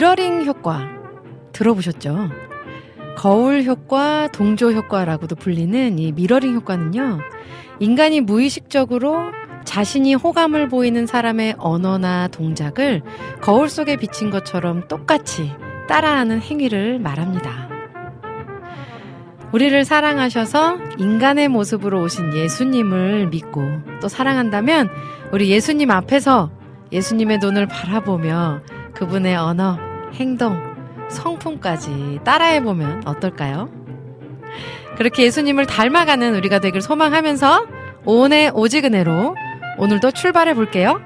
미러링 효과 들어보셨죠? 거울 효과, 동조 효과라고도 불리는 이 미러링 효과는요. 인간이 무의식적으로 자신이 호감을 보이는 사람의 언어나 동작을 거울 속에 비친 것처럼 똑같이 따라하는 행위를 말합니다. 우리를 사랑하셔서 인간의 모습으로 오신 예수님을 믿고 또 사랑한다면 우리 예수님 앞에서 예수님의 눈을 바라보며 그분의 언어, 행동, 성품까지 따라해보면 어떨까요? 그렇게 예수님을 닮아가는 우리가 되길 소망하면서 오은의 오지근해로 오늘도 출발해 볼게요.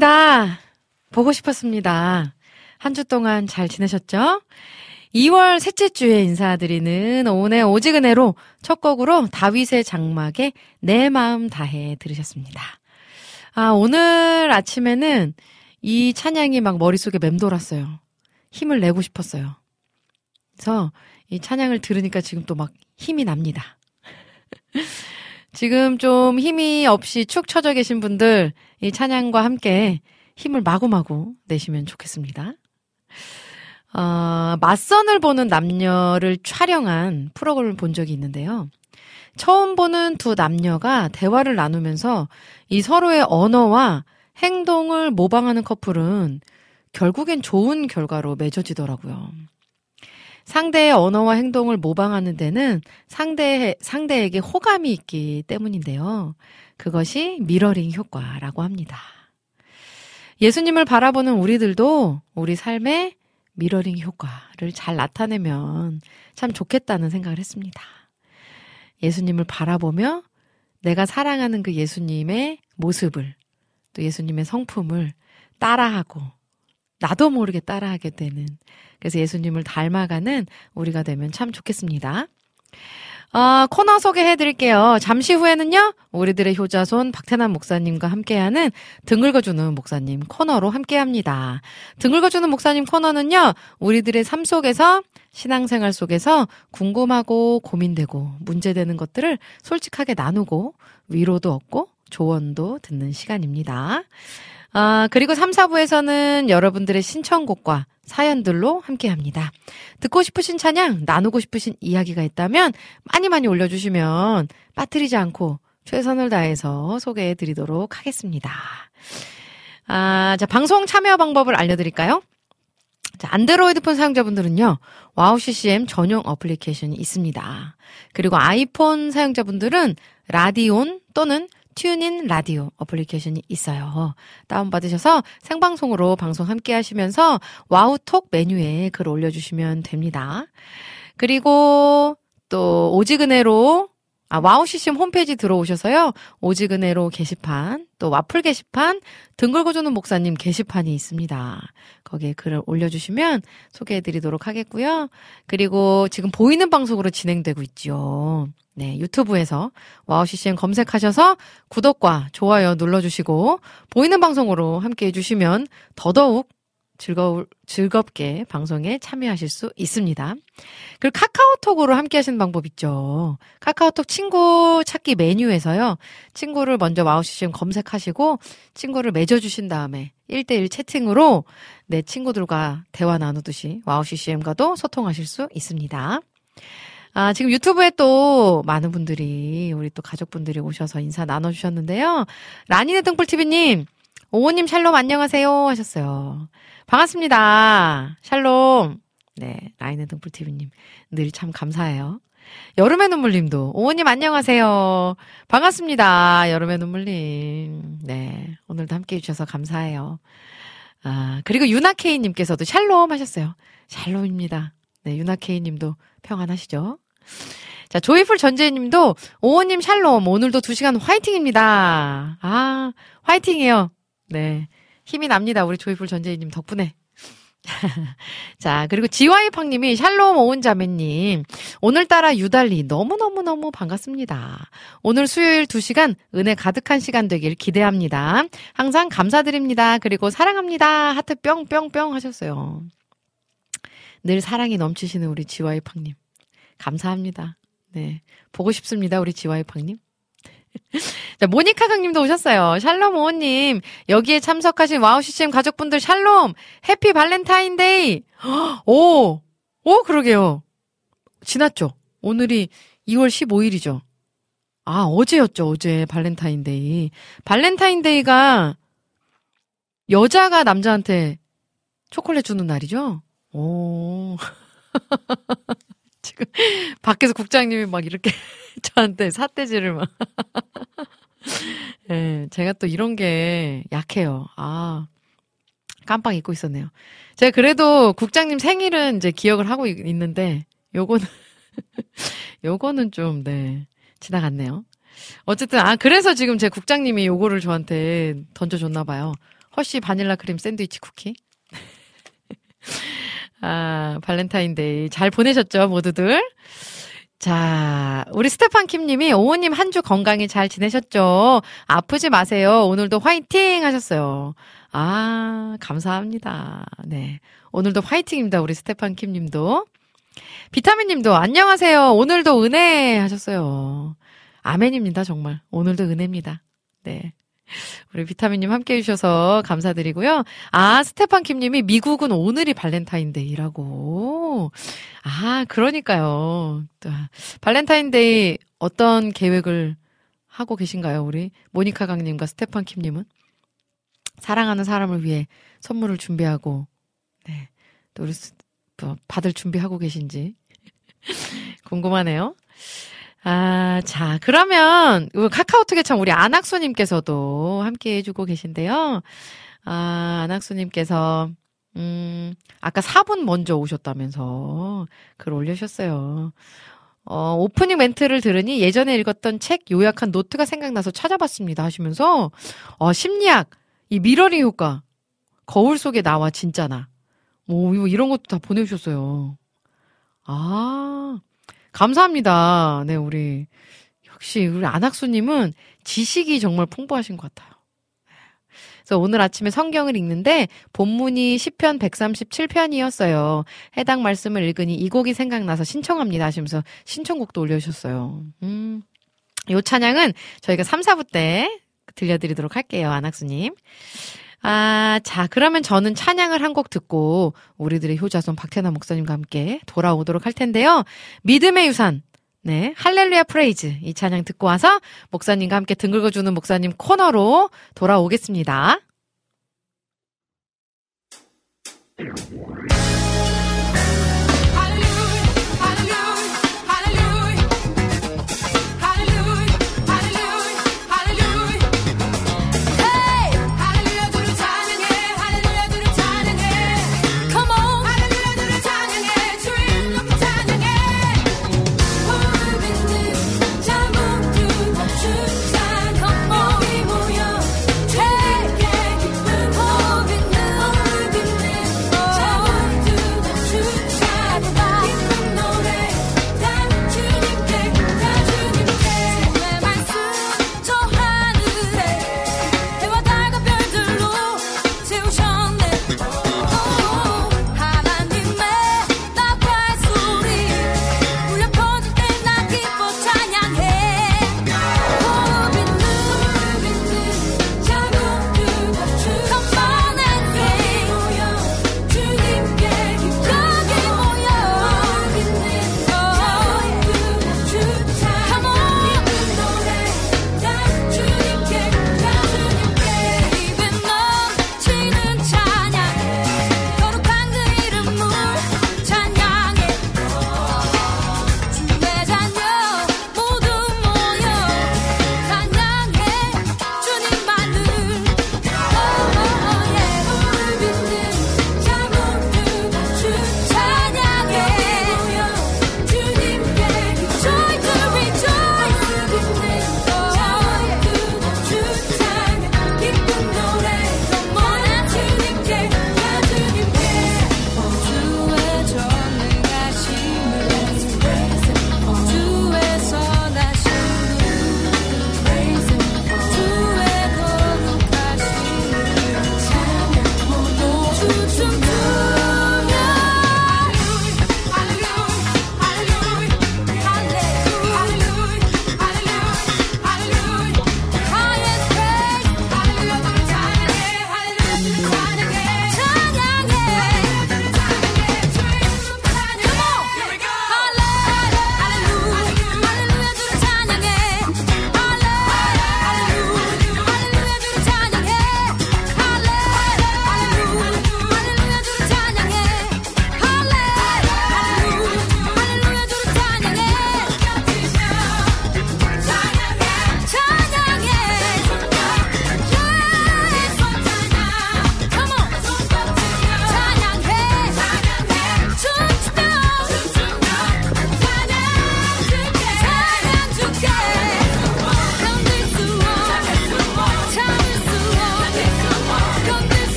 반갑습니다. 보고 싶었습니다. 한 주 동안 잘 지내셨죠? 2월 셋째 주에 인사드리는 오늘 오지근해로 첫 곡으로 다윗의 장막에 내 마음 다해 들으셨습니다. 아, 오늘 아침에는 이 찬양이 막 머릿속에 맴돌았어요. 힘을 내고 싶었어요. 그래서 이 찬양을 들으니까 지금 또 막 힘이 납니다. 지금 좀 힘이 없이 축 처져 계신 분들 이 찬양과 함께 힘을 마구마구 내시면 좋겠습니다. 어, 맞선을 보는 남녀를 촬영한 프로그램을 본 적이 있는데요. 처음 보는 두 남녀가 대화를 나누면서 이 서로의 언어와 행동을 모방하는 커플은 결국엔 좋은 결과로 맺어지더라고요. 상대의 언어와 행동을 모방하는 데는 상대, 상대에게 호감이 있기 때문인데요. 그것이 미러링 효과라고 합니다. 예수님을 바라보는 우리들도 우리 삶에 미러링 효과를 잘 나타내면 참 좋겠다는 생각을 했습니다. 예수님을 바라보며 내가 사랑하는 그 예수님의 모습을 또 예수님의 성품을 따라하고 나도 모르게 따라하게 되는 그래서 예수님을 닮아가는 우리가 되면 참 좋겠습니다. 어, 코너 소개해 드릴게요. 잠시 후에는요, 우리들의 효자손 박태남 목사님과 함께하는 등 긁어주는 목사님 코너로 함께 합니다. 등 긁어주는 목사님 코너는요, 우리들의 삶 속에서, 신앙생활 속에서 궁금하고 고민되고 문제되는 것들을 솔직하게 나누고 위로도 얻고 조언도 듣는 시간입니다. 아, 그리고 3, 4부에서는 여러분들의 신청곡과 사연들로 함께 합니다. 듣고 싶으신 찬양, 나누고 싶으신 이야기가 있다면 많이 많이 올려주시면 빠뜨리지 않고 최선을 다해서 소개해 드리도록 하겠습니다. 아, 자, 방송 참여 방법을 알려드릴까요? 자, 안드로이드폰 사용자분들은요, 와우 CCM 전용 어플리케이션이 있습니다. 그리고 아이폰 사용자분들은 라디온 또는 TuneIn 라디오 어플리케이션이 있어요. 다운받으셔서 생방송으로 방송 함께 하시면서 와우톡 메뉴에 글 올려주시면 됩니다. 그리고 또 오직은혜로 아, 와우 CCM 홈페이지 들어오셔서요. 오직은혜로 게시판, 또 와플 게시판, 등 긁어주는 목사님 게시판이 있습니다. 거기에 글을 올려주시면 소개해드리도록 하겠고요. 그리고 지금 보이는 방송으로 진행되고 있죠. 네, 유튜브에서 와우 CCM 검색하셔서 구독과 좋아요 눌러주시고 보이는 방송으로 함께 해주시면 더더욱 즐거울, 즐겁게 방송에 참여하실 수 있습니다. 그리고 카카오톡으로 함께 하시는 방법 있죠. 카카오톡 친구 찾기 메뉴에서요. 친구를 먼저 와우 CCM 검색하시고 친구를 맺어주신 다음에 1대1 채팅으로 내 친구들과 대화 나누듯이 와우 CCM과도 소통하실 수 있습니다. 아, 지금 유튜브에 또 많은 분들이, 우리 또 가족분들이 오셔서 인사 나눠주셨는데요. 라니네 등불TV님, 오호님 샬롬 안녕하세요 하셨어요. 반갑습니다. 샬롬. 네, 라니네 등불TV님. 늘 참 감사해요. 여름의 눈물님도, 오호님 안녕하세요. 반갑습니다. 여름의 눈물님. 네, 오늘도 함께 해주셔서 감사해요. 아, 그리고 유나케이님께서도 샬롬 하셨어요. 샬롬입니다. 네, 유나케이님도 평안하시죠? 자, 조이풀 전재님도 오호님 샬롬 오늘도 2시간 화이팅입니다. 아, 화이팅이에요. 네. 힘이 납니다. 우리 조이풀 전재님 덕분에. 자, 그리고 지와이팡님이 샬롬 오은 자매님. 오늘따라 유달리 너무너무너무 반갑습니다. 오늘 수요일 2시간 은혜 가득한 시간 되길 기대합니다. 항상 감사드립니다. 그리고 사랑합니다. 하트 뿅뿅뿅 하셨어요. 늘 사랑이 넘치시는 우리 지와이팡님. 감사합니다. 네. 보고 싶습니다. 우리 지와이팡님. 자, 모니카 강님도 오셨어요. 샬롬 오호님. 여기에 참석하신 와우 CCM 가족분들 샬롬! Happy Valentine's Day! 오! 오, 그러게요. 지났죠? 오늘이 2월 15일이죠. 아, 어제였죠. 어제 발렌타인데이. 발렌타인데이가 여자가 남자한테 초콜릿 주는 날이죠? 오. 지금 밖에서 국장님이 막 이렇게 저한테 삿대질을 막. 예, 네, 제가 또 이런 게 약해요. 아, 깜빡 잊고 있었네요. 제가 그래도 국장님 생일은 이제 기억을 하고 있는데, 요거는, 요거는 좀, 네, 지나갔네요. 어쨌든, 아, 그래서 지금 제 국장님이 요거를 저한테 던져줬나봐요. 허쉬 바닐라 크림 샌드위치 쿠키. 아, 발렌타인데이. 잘 보내셨죠, 모두들? 자, 우리 스테판 킴님이 오호님 한 주 건강히 잘 지내셨죠? 아프지 마세요. 오늘도 화이팅 하셨어요. 아, 감사합니다. 네. 오늘도 화이팅입니다. 우리 스테판 킴님도. 비타민 님도 안녕하세요. 오늘도 은혜 하셨어요. 아멘입니다. 정말. 오늘도 은혜입니다. 네. 우리 비타민님 함께 해주셔서 감사드리고요. 아, 스테판 킴님이 미국은 오늘이 발렌타인데이라고. 아, 그러니까요. 발렌타인데이 어떤 계획을 하고 계신가요? 우리 모니카 강님과 스테판 킴님은? 사랑하는 사람을 위해 선물을 준비하고, 네. 또 우리 또 받을 준비하고 계신지 궁금하네요. 아, 자, 그러면, 카카오톡에 참 우리 안학수님께서도 함께 해주고 계신데요. 아, 안학수님께서, 음, 아까 4분 먼저 오셨다면서 글 올려주셨어요. 어, 오프닝 멘트를 들으니 예전에 읽었던 책 요약한 노트가 생각나서 찾아봤습니다 하시면서, 어, 심리학, 이 미러링 효과, 거울 속에 나와 진짜나. 뭐, 이런 것도 다 보내주셨어요. 아, 감사합니다. 네, 우리, 역시 우리 안학수님은 지식이 정말 풍부하신 것 같아요. 그래서 오늘 아침에 성경을 읽는데 본문이 10편 137편이었어요. 해당 말씀을 읽으니 이 곡이 생각나서 신청합니다 하시면서 신청곡도 올려주셨어요. 음, 요 찬양은 저희가 3, 4부 때 들려드리도록 할게요. 안학수님. 아, 자, 그러면 저는 찬양을 한 곡 듣고 우리들의 효자손 박태남 목사님과 함께 돌아오도록 할 텐데요. 믿음의 유산. 네, 할렐루야 프레이즈. 이 찬양 듣고 와서 목사님과 함께 등 긁어주는 목사님 코너로 돌아오겠습니다.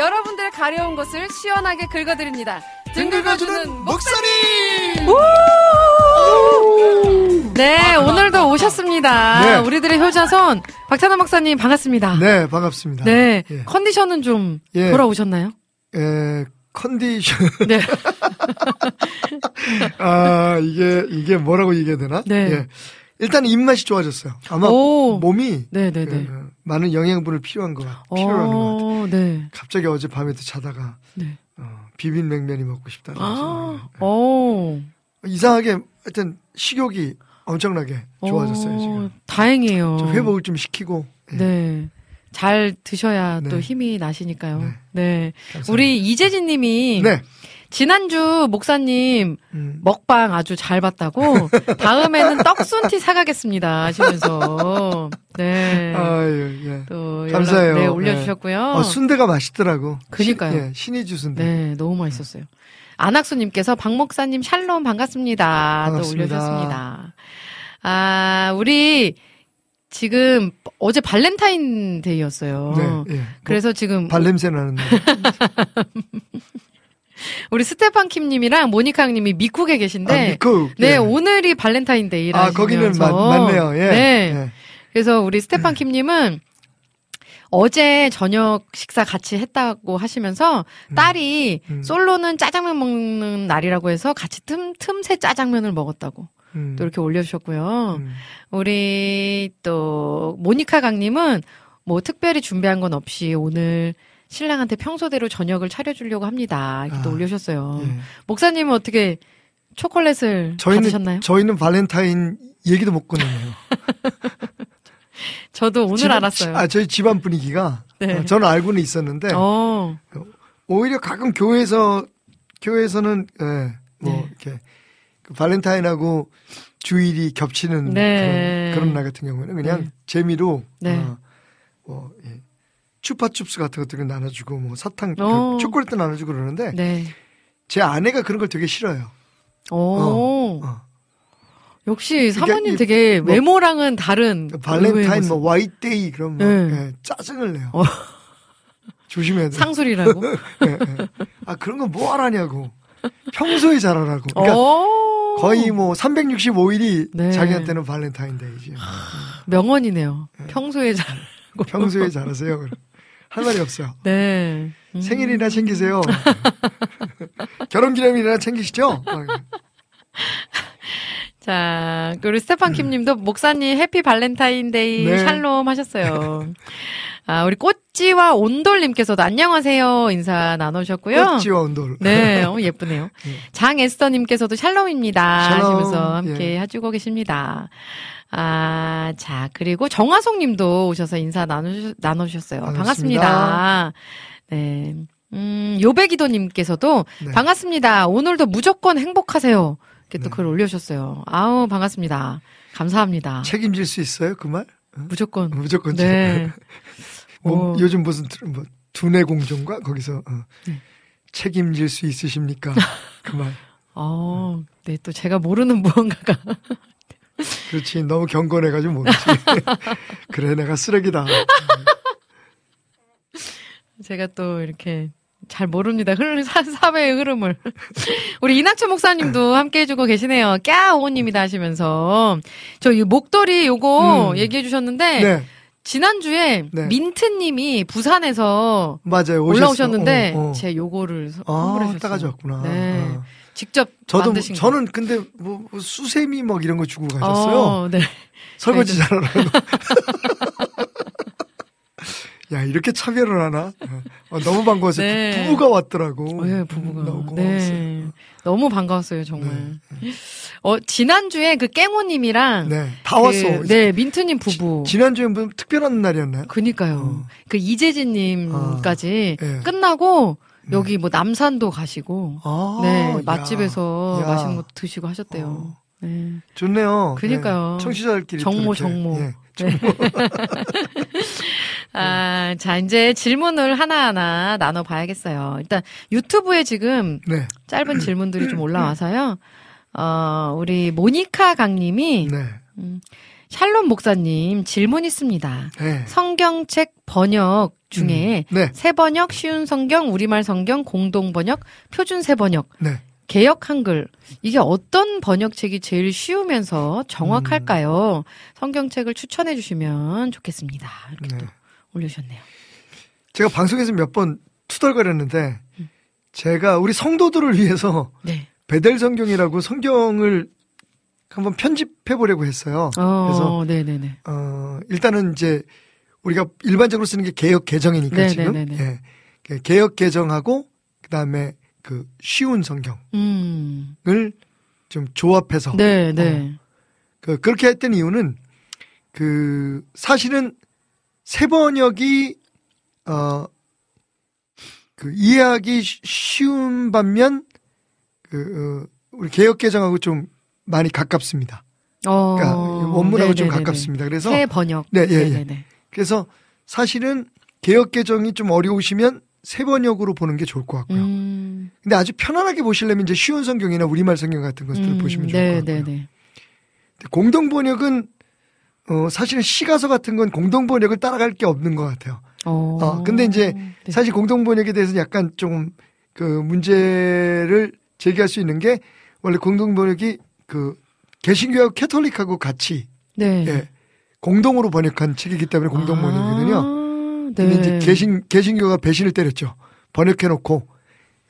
여러분들의 가려운 곳을 시원하게 긁어드립니다. 등 긁어주는 목사님! 네, 오늘도 오셨습니다. 네. 우리들의 효자손, 박찬호 목사님 반갑습니다. 네, 반갑습니다. 네, 예. 컨디션은 좀 예. 돌아오셨나요? 에, 컨디션. 네. 아, 이게, 이게 뭐라고 얘기해야 되나? 네. 예. 일단 입맛이 좋아졌어요. 아마 오. 몸이 네네네. 그, 많은 영양분을 필요한 것, 같- 필요한 것 같아요. 어, 네. 갑자기 어제 밤에도 자다가 네. 어, 비빔 냉면이 먹고 싶다는 아, 생각이. 오. 이상하게 하여튼 식욕이 엄청나게 좋아졌어요 어, 지금. 다행이에요. 좀 회복을 좀 시키고. 예. 네. 잘 드셔야 또 네. 힘이 나시니까요. 네. 네. 우리 이재진 님이 네. 지난주 목사님 음. 먹방 아주 잘 봤다고 다음에는 떡순티 사가겠습니다 하시면서 네. 아유, 예. 또 연락 감사해요. 네, 올려주셨고요. 어, 순대가 맛있더라고. 그니까요. 시, 예, 신의 주 순대. 네, 너무 맛있었어요. 안학수님께서 박 목사님 샬롬 반갑습니다. 또 반갑습니다. 올려주셨습니다. 아, 우리 지금 어제 발렌타인데이였어요. 네, 예. 그래서 지금 뭐, 발냄새 나는데. 우리 스테판 킴님이랑 모니카님이 미국에 계신데, 아, 미국. 네 예. 오늘이 발렌타인데이라. 아, 거기는 맞, 맞네요. 예. 네. 예. 그래서 우리 스테판 킴님은 어제 저녁 식사 같이 했다고 하시면서 딸이 음. 솔로는 짜장면 먹는 날이라고 해서 같이 틈, 틈새 짜장면을 먹었다고 음. 또 이렇게 올려주셨고요. 음. 우리 또 모니카 강님은 뭐 특별히 준비한 건 없이 오늘 신랑한테 평소대로 저녁을 차려주려고 합니다. 이렇게 또 아, 올려주셨어요. 예. 목사님은 어떻게 초콜릿을 받으셨나요? 저희는, 저희는 발렌타인 얘기도 못 꺼내네요. 저도 오늘 집안- 알았어요. 아, 저희 집안 분위기가. 네. 어, 저는 알고는 있었는데. 어, 오히려 가끔 교회에서, 교회에서는, 예, 뭐, 네. 이렇게, 그 발렌타인하고 주일이 겹치는 네. 그런, 그런 날 같은 경우에는 그냥 네. 재미로, 네. 어, 뭐, 예, 추파춥스 같은 것들을 나눠주고, 뭐, 사탕, 그 어. 초콜릿도 나눠주고 그러는데, 네. 제 아내가 그런 걸 되게 싫어요. 오. 어. 역시 사모님 이- 되게 뭐- 외모랑은 다른 발렌타인, 뭐. 화이트데이, 그런 뭐, 네. 예, 짜증을 내요. 어. 조심해야 돼. 상술이라고. 예, 예. 아, 그런 거뭐 하라냐고. 평소에 잘하라고. 그러니까 오. 거의 뭐 365일이 네. 자기한테는 발렌타인데이지. 명언이네요. 평소에 잘. 평소에 잘하세요. 그럼. 할 말이 없어요. 네. 음. 생일이나 챙기세요. 결혼 기념일이나 챙기시죠? 어, 자, 우리 스테판 킴님도 목사님 happy 발렌타인데이 네. 샬롬 하셨어요. 아, 우리 꽃지와 온돌님께서도 안녕하세요 인사 나누셨고요. 꽃지와 온돌. 네, 어, 예쁘네요. 네. 장에스터님께서도 샬롬입니다. 샬롬. 하시면서 함께 예. 해주고 계십니다. 아, 자, 그리고 정화송 님도 오셔서 인사 나누, 나눠주셨어요. 반갑습니다. 반갑습니다. 네. 음, 요배기도님께서도 네. 반갑습니다. 오늘도 무조건 행복하세요. 이렇게 또 네. 글 올려주셨어요. 아우, 반갑습니다. 감사합니다. 책임질 수 있어요? 그 말? 무조건. 무조건. 네. 뭐, 오. 요즘 무슨, 트- 뭐, 두뇌 공존과 거기서 어, 네. 책임질 수 있으십니까? 그 말. 어, 네, 또 제가 모르는 무언가가. 그렇지. 너무 경건해가지고 모르지. 그래, 내가 쓰레기다. 제가 또 이렇게 잘 모릅니다. 흐름, 사, 사회의 흐름을. 우리 이낙철 목사님도 함께 해주고 계시네요. 꺄오님이다 하시면서. 저 이 목도리 요거 음. 얘기해 주셨는데. 네, 지난주에 네. 민트님이 부산에서 맞아요. 올라오셨는데 어, 어. 제 요거를 서- 아, 선물해 주셨어요. 따가져 왔구나. 네. 아. 직접 저도 뭐- 만드신 거. 저는 근데 뭐, 뭐 수세미 막 이런 거 주고 가셨어요. 어, 네. 설거지 잘하라고. 야 이렇게 차별을 하나? 어, 너무 반가워서 네. 부부가 왔더라고. 네, 부부가. 너무. 네. 너무 반가웠어요, 정말. 어, 지난주에 그 깽호님이랑. 네, 다 그, 왔어. 네, 민트님 부부. 지 난주에 무슨 특별한 날이었나요? 그니까요. 어. 그 이재진님까지 아, 예. 끝나고 여기 뭐 남산도 가시고. 아, 네, 야. 맛집에서 야. 맛있는 것도 드시고 하셨대요. 어. 네. 좋네요. 그니까요. 네, 청취자들끼리 정모, 정모. 예. 아, 자, 이제 질문을 하나하나 나눠봐야겠어요. 일단 유튜브에 지금 네, 짧은 질문들이 좀 올라와서요. 어, 우리 모니카 강님이 네, 샬롬 목사님 질문 있습니다. 네. 성경책 번역 중에 음, 네, 새 번역, 쉬운 성경, 우리말 성경, 공동 번역, 표준 새 번역, 네. 개역 한글 이게 어떤 번역책이 제일 쉬우면서 정확할까요? 성경책을 추천해 주시면 좋겠습니다. 이렇게 네. 또 올려주셨네요. 제가 방송에서 몇 번 투덜거렸는데 제가 우리 성도들을 위해서 네. 베델 성경이라고 성경을 한번 편집해 보려고 했어요. 어, 그래서 네네네. 어, 일단은 이제 우리가 일반적으로 쓰는 게 개혁 개정이니까 네, 지금 네, 네, 예. 그 개혁 개정하고 그다음에 그 쉬운 성경을 음. 좀 조합해서 네, 네. 그 그렇게 했던 이유는 그 사실은 세 번역이 어 그 이해하기 쉬- 쉬운 반면 그 어, 우리 개혁 개정하고 좀 많이 가깝습니다. 어. 그러니까 원문하고 좀 네네네네. 가깝습니다. 그래서 새 번역. 네, 예, 예. 네네네. 그래서 사실은 개혁 개정이 좀 어려우시면 세 번역으로 보는 게 좋을 것 같고요. 음. 근데 아주 편안하게 보시려면 이제 쉬운 성경이나 우리말 성경 같은 것들을 음, 보시면 좋을 것 같고요. 네네네. 공동 번역은 어 사실은 시가서 같은 건 공동 번역을 따라갈 게 없는 것 같아요. 어. 어, 근데 이제 네. 사실 공동 번역에 대해서 약간 좀 그 문제를 제기할 수 있는 게 원래 공동 번역이 그 개신교하고 캐톨릭하고 같이 네. 예, 공동으로 번역한 책이기 때문에 공동 번역이거든요. 아, 근데 네. 이제 개신 개신교가 배신을 때렸죠. 번역해놓고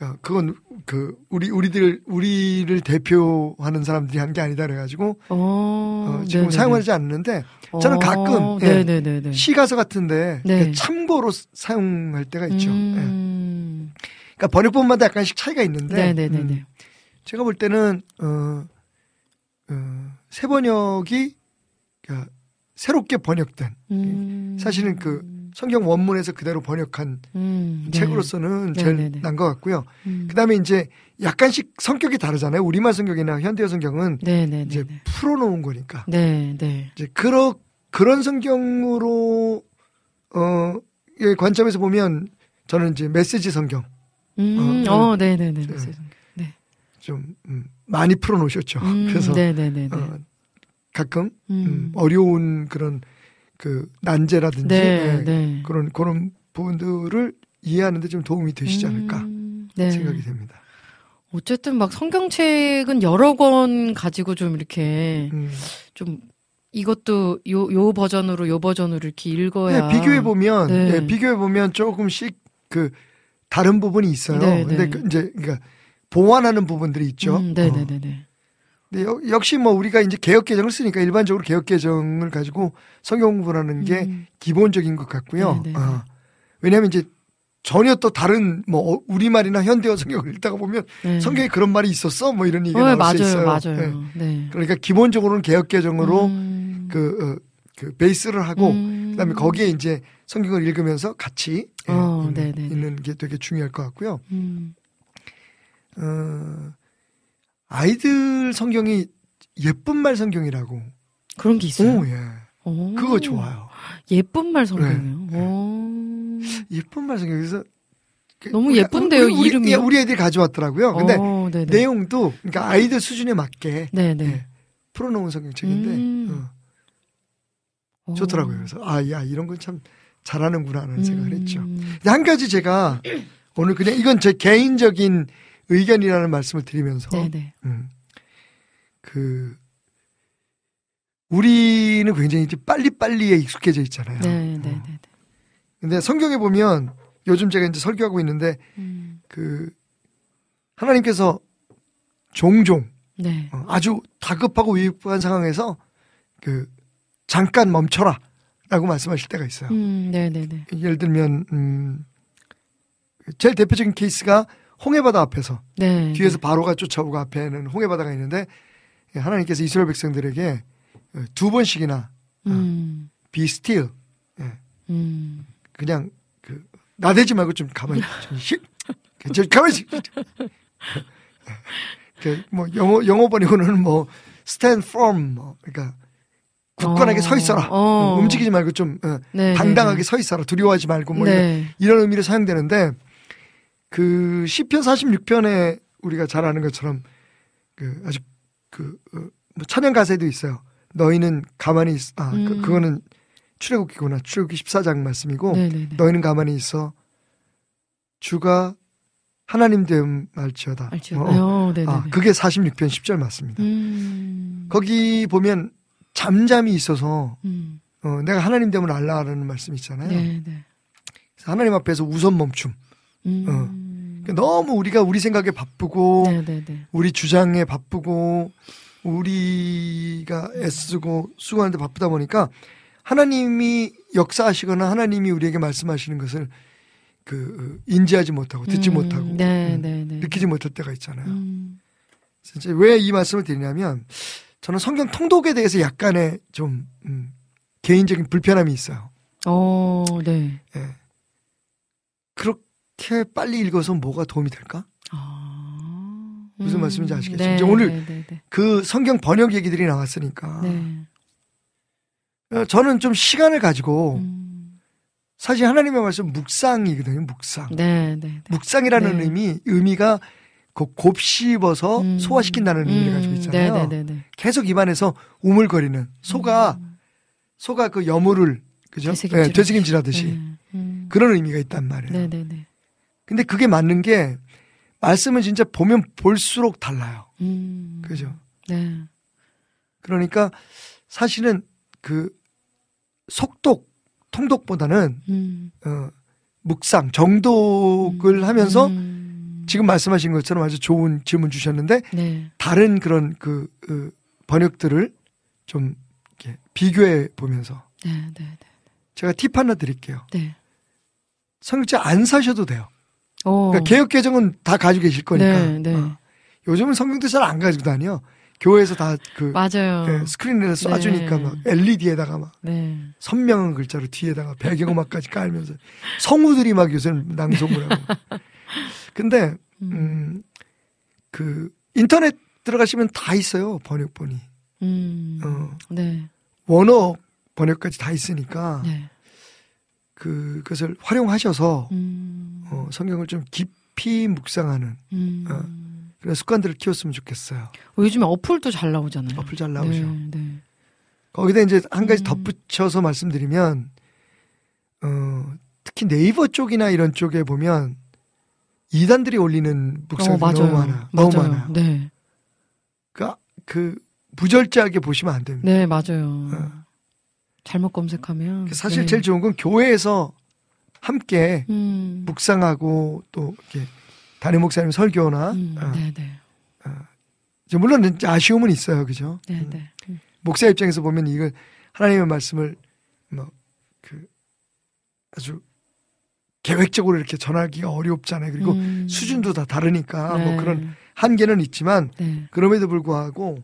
어, 그건 그 우리 우리들 우리를 대표하는 사람들이 한 게 아니다 그래가지고 어, 어, 지금 네네네. 사용하지 않는데 저는 어, 가끔 예. 시가서 같은데 네. 참고로 사- 사용할 때가 있죠. 예. 음. 그러니까 번역본마다 약간씩 차이가 있는데. 음, 제가 볼 때는 어, 어, 새 번역이 그러니까 새롭게 번역된 음. 사실은 그 성경 원문에서 그대로 번역한 음, 네. 책으로서는 제일 네네네. 난것 같고요. 음. 그다음에 이제 약간씩 성격이 다르잖아요. 우리말 성경이나 현대어 성경은 네네네. 이제 풀어놓은 거니까 네, 네. 이제 그런 그런 성경으로 어 예, 관점에서 보면 저는 이제 메시지 성경 음, 어, 어, 네네네. 네. 네. 좀 음, 많이 풀어놓으셨죠. 음, 그래서 네네네네. 어, 가끔 음, 음. 어려운 그런 그 난제라든지 네, 예, 네. 그런 그런 부분들을 이해하는데 좀 도움이 되시지 않을까 음, 네. 생각이 됩니다. 어쨌든 막 성경책은 여러 권 가지고 좀 이렇게 음. 좀 이것도 요, 요 버전으로 요 버전으로 이렇게 읽어야. 네, 비교해 보면 네. 예, 비교해 보면 조금씩 그 다른 부분이 있어요. 네, 근데 네. 그 이제 그러니까 보완하는 부분들이 있죠. 음, 어. 네네 네 네. 근데 여- 역시 뭐 우리가 이제 개혁 개정을 쓰니까 일반적으로 개혁 개정을 가지고 성경 공부하는 게 음. 기본적인 것 같고요. 네, 네, 어. 왜냐하면 이제 전혀 또 다른 뭐 어, 우리말이나 현대어 성경을 읽다가 보면 네. 성경에 그런 말이 있었어 뭐 이런 얘기가 어, 나올 맞아요, 수 있어요. 맞아요. 네. 네. 그러니까 기본적으로는 개혁 개정으로 음. 그, 어, 그 베이스를 하고 음. 그다음에 거기에 이제 성경을 읽으면서 같이 예, 어, 있는, 네네네. 있는 게 되게 중요할 것 같고요. 음. 어, 아이들 성경이 예쁜 말 성경이라고. 그런 게 있어요. 오, 예. 오. 그거 좋아요. 예쁜 말 성경이요. 네, 네. 오. 음. 예쁜 말씀 여기서 그 너무 예쁜데요, 우리, 우리, 이름이요? 우리 애들이 가져왔더라고요. 근데 어, 네네. 내용도 그러니까 아이들 수준에 맞게. 예, 풀어놓은 성경책인데 음. 어, 좋더라고요. 그래서 아, 야 이런 건 참 잘하는구나 하는 생각을 했죠. 음. 한 가지 제가 오늘 그냥 이건 제 개인적인 의견이라는 말씀을 드리면서 네네. 음, 그 우리는 굉장히 이제 빨리빨리에 익숙해져 있잖아요. 네 네네. 어. 근데 성경에 보면 요즘 제가 이제 설교하고 있는데 음. 그 하나님께서 종종 네. 어, 아주 다급하고 위급한 상황에서 그 잠깐 멈춰라라고 말씀하실 때가 있어요. 음, 네네네. 예를 들면 음 제일 대표적인 케이스가 홍해바다 앞에서 네. 뒤에서 바로가 쫓아오고 앞에는 홍해바다가 있는데 하나님께서 이스라엘 백성들에게 두 번씩이나 음. be still 음. 그냥 그 나대지 말고 좀 가만히 좀 씩. 저 가만히 있- 그뭐 영어 영어 번역으로는 뭐 stand firm 뭐 그러니까 굳건하게 어, 서 있어라 어. 움직이지 말고 좀 어, 네. 당당하게 서 있어라 두려워하지 말고 뭐 이런, 네. 이런 의미로 사용되는데 그 시편 46편에 우리가 잘 아는 것처럼 그 아주 그 어, 뭐 찬양 가사에도 있어요. 너희는 가만히 있, 아 음. 그, 그거는 출애굽기구나 출애굽기 14장 말씀이고 네네네. 너희는 가만히 있어 주가 하나님 됨 알지어다. 알죠. 어, 어. 어. 아, 그게 46편 10절 맞습니다. 음. 거기 보면 잠잠이 있어서 음. 어, 내가 하나님 됨을 알라라는 말씀 있잖아요. 네네. 하나님 앞에서 우선 멈춤. 음. 그러니까 너무 우리가 우리 생각에 바쁘고 네네네. 우리 주장에 바쁘고 우리가 애쓰고 수고하는데 바쁘다 보니까 하나님이 역사하시거나 하나님이 우리에게 말씀하시는 것을 그 인지하지 못하고 듣지 음. 못하고 음, 네네네. 느끼지 못할 때가 있잖아요. 음. 진짜 왜 이 말씀을 드리냐면 저는 성경 통독에 대해서 약간의 좀 음, 개인적인 불편함이 있어요. 어, 네. 예. 그렇게 빨리 읽어서 뭐가 도움이 될까? 아. 무슨 말씀인지 아시겠죠? 네, 이제 오늘 네네네. 그 성경 번역 얘기들이 나왔으니까 네. 어, 저는 좀 시간을 가지고 음. 사실 하나님의 말씀 묵상이거든요. 묵상. 네네. 묵상이라는 네. 의미 의미가 그 곱씹어서 음. 소화시킨다는 의미를 음. 가지고 있잖아요. 계속 입안에서 우물거리는 소가 음. 소가 그 여물을 그죠? 되새김질 하듯이. 네, 되새김질하듯이 네. 음. 그런 의미가 있단 말이에요. 네네네. 근데 그게 맞는 게 말씀은 진짜 보면 볼수록 달라요. 음. 그죠? 네. 그러니까 사실은 그 속독 통독보다는 음. 어, 묵상 정독을 하면서 음. 지금 말씀하신 것처럼 아주 좋은 질문 주셨는데 네. 다른 그런 그, 그 번역들을 좀 이렇게 비교해 보면서 네, 네, 제가 팁 하나 드릴게요. 네. 성경책 안 사셔도 돼요. 어. 그러니까 개혁 개정은 다 가지고 계실 거니까. 네, 네. 어. 요즘은 성경도 잘 안 가지고 다녀. 교회에서 다그 맞아요. 그 스크린에서 쏴주니까 네. 막 LED에다가 막 네. 선명한 글자로 뒤에다가 배경음악까지 깔면서 성우들이 막 요새는 낭송을 하고. 근데 음. 음, 그 인터넷 들어가시면 다 있어요 번역본이 음. 어. 네. 원어 번역까지 다 있으니까 네. 그 그것을 활용하셔서 음. 어, 성경을 좀 깊이 묵상하는 음. 어. 그런 습관들을 키웠으면 좋겠어요. 어, 요즘에 어플도 잘 나오잖아요. 어플 잘 나오죠. 네, 네. 거기다 이제 한 가지 음. 덧붙여서 말씀드리면 어, 특히 네이버 쪽이나 이런 쪽에 보면 이단들이 올리는 묵상이 어. 너무 많아. 너무 맞아요. 많아요. 네. 그, 그 부절제하게 보시면 안 됩니다. 네, 맞아요. 어. 잘못 검색하면. 사실 네. 제일 좋은 건 교회에서 함께 음. 묵상하고 또 이렇게 담임 목사님 설교나 음, 어. 이제 물론 아쉬움은 있어요, 그죠? 네, 음. 네. 음. 목사 입장에서 보면 이걸 하나님의 말씀을 뭐 그 아주 계획적으로 이렇게 전하기가 어렵잖아요. 그리고 음. 수준도 다 다르니까 네. 뭐 그런 한계는 있지만 네. 그럼에도 불구하고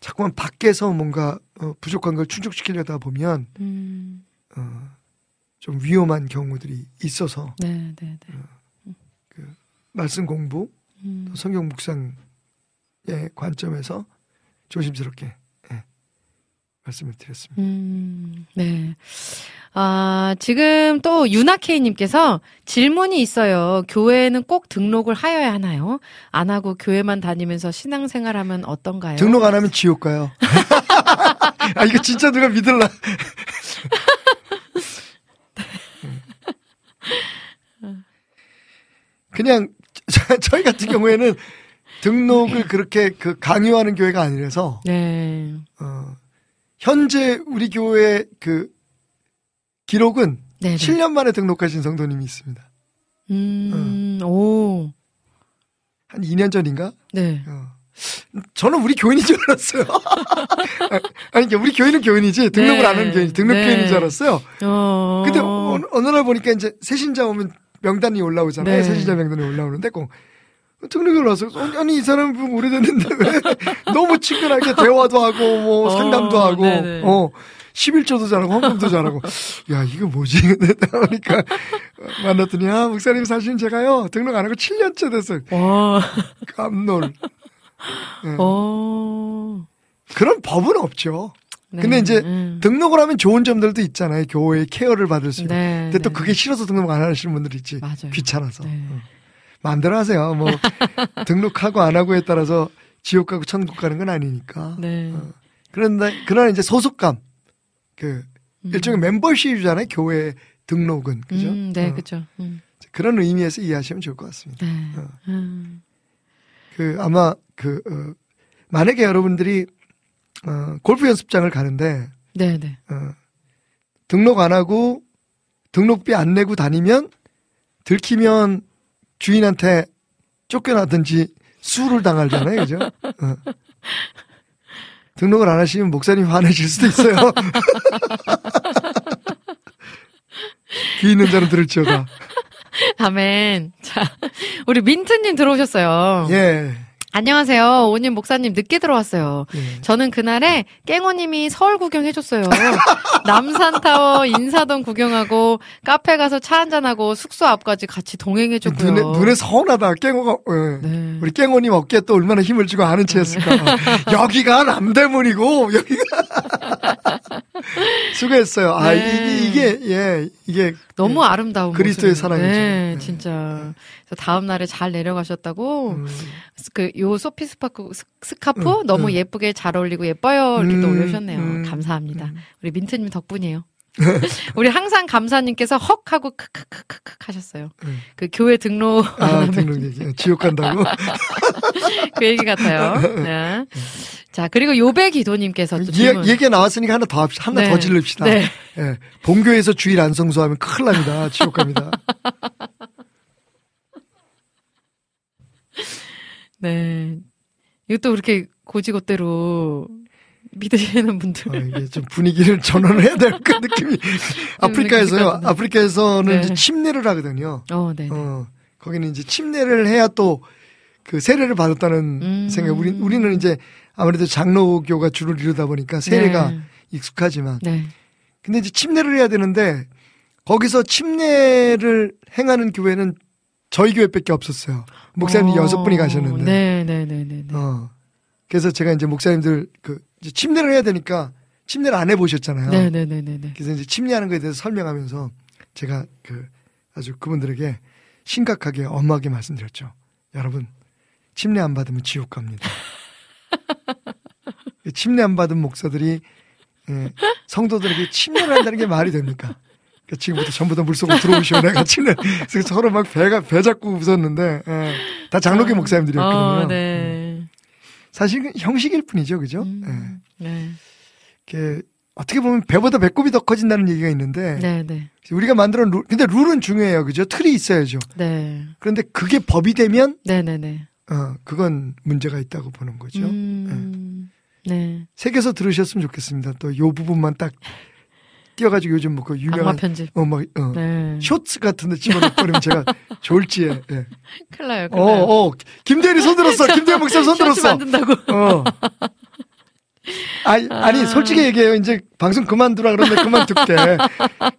자꾸만 밖에서 뭔가 어, 부족한 걸 충족시키려다 보면 음. 어, 좀 위험한 경우들이 있어서 네, 네, 네. 말씀 공부, 음. 또 성경 묵상의 관점에서 조심스럽게 예, 말씀을 드렸습니다. 음, 네. 아, 지금 또 유나케이님께서 질문이 있어요. 교회에는 꼭 등록을 하여야 하나요? 안 하고 교회만 다니면서 신앙생활하면 어떤가요? 등록 안 하면 지옥 가요. 아 이거 진짜 누가 믿을라? 그냥 저- 저희 같은 경우에는 등록을 그렇게 그 강요하는 교회가 아니라서 네. 어, 현재 우리 교회 그 기록은 네. 네. 7년 만에 등록하신 성도님이 있습니다. 음, 오. 한 2년 전인가? 네. 어. 저는 우리 교인인 줄 알았어요. 아니, 그러니까 우리 교인은 교인이지, 등록을 네. 안 하는 교인, 등록 네. 교인인 줄 알았어요. 어. 근데 어느, 어느 날 보니까 이제 새신자 오면 명단이 올라오잖아요. 네. 새신자 명단이 올라오는데 꼭 등록을 와서 아니 이 사람 좀 오래됐는데 왜 너무 친근하게 대화도 하고 뭐 어, 상담도 하고 네네. 어 11조도 잘하고 헌금도 잘하고 야 이거 뭐지 그러니까 만났더니 아 목사님 사실은 제가요 등록 안 하고 7년째 됐어요 와. 깜놀 네. 어. 그런 법은 없죠 네. 근데 이제 음. 등록을 하면 좋은 점들도 있잖아요 교회의 케어를 받을 수 있는 네. 근데 또 네. 그게 싫어서 등록 안 하시는 분들이 있지 맞아요. 귀찮아서 네. 어. 마음대로 하세요 뭐 등록하고 안 하고에 따라서 지옥 가고 천국 가는 건 아니니까 네. 어. 그런데 그러나 이제 소속감 그 음. 일종의 멤버십이잖아요 교회 등록은 그죠 음, 네, 어. 그죠. 음. 그런 의미에서 이해하시면 좋을 것 같습니다 네. 어. 음. 그 아마 그 어, 만약에 여러분들이 어, 골프 연습장을 가는데 네, 네. 어, 등록 안 하고 등록비 안 내고 다니면 들키면 주인한테 쫓겨나든지 수를 당하잖아요, 그죠? 어. 등록을 안 하시면 목사님 화내실 수도 있어요. 귀 있는 자는 들을 지어다. 아멘. 자, 우리 민트님 들어오셨어요. 예. 안녕하세요. 오님 목사님 늦게 들어왔어요. 예. 저는 그날에 깽호님이 서울 구경해줬어요. 남산타워, 인사동 구경하고 카페 가서 차 한잔하고 숙소 앞까지 같이 동행해줬고요. 눈에, 눈에 서운하다. 깽호가, 예. 네. 우리 깽호님 어깨에 또 얼마나 힘을 주고 아는 체 했을까. 여기가 남대문이고, 여기가. 수고했어요. 아, 네. 이게, 이게, 예, 이게. 너무 아름다운 그리스도의 모습이에요. 사랑이죠. 네, 네. 진짜. 그래서 다음 날에 잘 내려가셨다고. 음, 그요 소피 스파크 스- 스카프 응, 너무 응. 예쁘게 잘 어울리고 예뻐요 이렇게 또 음, 올려주셨네요. 음, 감사합니다. 음. 우리 민트님 덕분이에요. 우리 항상 감사님께서 헉 하고 크크크크크 하셨어요. 음. 그 교회 등록 아, 등록 얘기. 지옥 간다고? 그 얘기 같아요. 네. 자 그리고 요배 기도님께서 또 얘, 질문. 얘기 나왔으니까 하나 더 합시다. 하나 네. 더 질릅시다. 네. 예. 본교에서 주일 안 성수하면 큰일 납니다. 지옥 갑니다. 네. 이것도 그렇게 고지고대로 믿으시는 분들. 어, 이게 좀 분위기를 전환을 해야 될 그 느낌이. 아프리카에서요. 아프리카에서는 네. 침례를 하거든요. 어, 네. 네. 어, 거기는 이제 침례를 해야 또 그 세례를 받았다는 음. 생각. 우리 우리는 이제 아무래도 장로교가 주를 이루다 보니까 세례가 네. 익숙하지만, 네. 근데 이제 침례를 해야 되는데 거기서 침례를 행하는 교회는 저희 교회밖에 없었어요. 목사님 어, 여섯 분이 가셨는데. 네, 네, 네, 네. 네. 어. 그래서 제가 이제 목사님들 그 이제 침례를 해야 되니까 침례를 안 해보셨잖아요. 네, 네, 네, 네, 네. 그래서 이제 침례하는 거에 대해서 설명하면서 제가 그 아주 그분들에게 심각하게 엄하게 말씀드렸죠. 여러분 침례 안 받으면 지옥 갑니다. 침례 안 받은 목사들이 예, 성도들에게 침례를 한다는 게 말이 됩니까? 그러니까 지금부터 전부 다 물속으로 들어오시오. 내가 침례. 그래서 서로 막 배가 배 잡고 웃었는데 예, 다 장로교 목사님들이었거든요. 어, 네. 사실 은 형식일 뿐이죠, 그죠? 음, 네. 예. 이렇게 어떻게 보면 배보다 배꼽이 더 커진다는 얘기가 있는데 네, 네. 우리가 만들어 룰, 근데 룰은 중요해요, 그죠? 틀이 있어야죠. 네. 그런데 그게 법이 되면 네, 네, 네. 어 그건 문제가 있다고 보는 거죠. 음, 네. 책에서 들으셨으면 좋겠습니다. 또 요 부분만 딱 띄어가지고 요즘 뭐 그 유명한 편집. 어 막 어, 네. 쇼츠 같은 데 집어넣고 그러면 제가 좋을지에. 예. 큰일 나요, 큰일 어, 나요. 어, 김대리 손 들었어. 김대리 목사 손 쇼츠 들었어. 만든다고. 어. 아니, 아니, 솔직히 얘기해요. 이제 방송 그만두라 그러는데 그만둘게.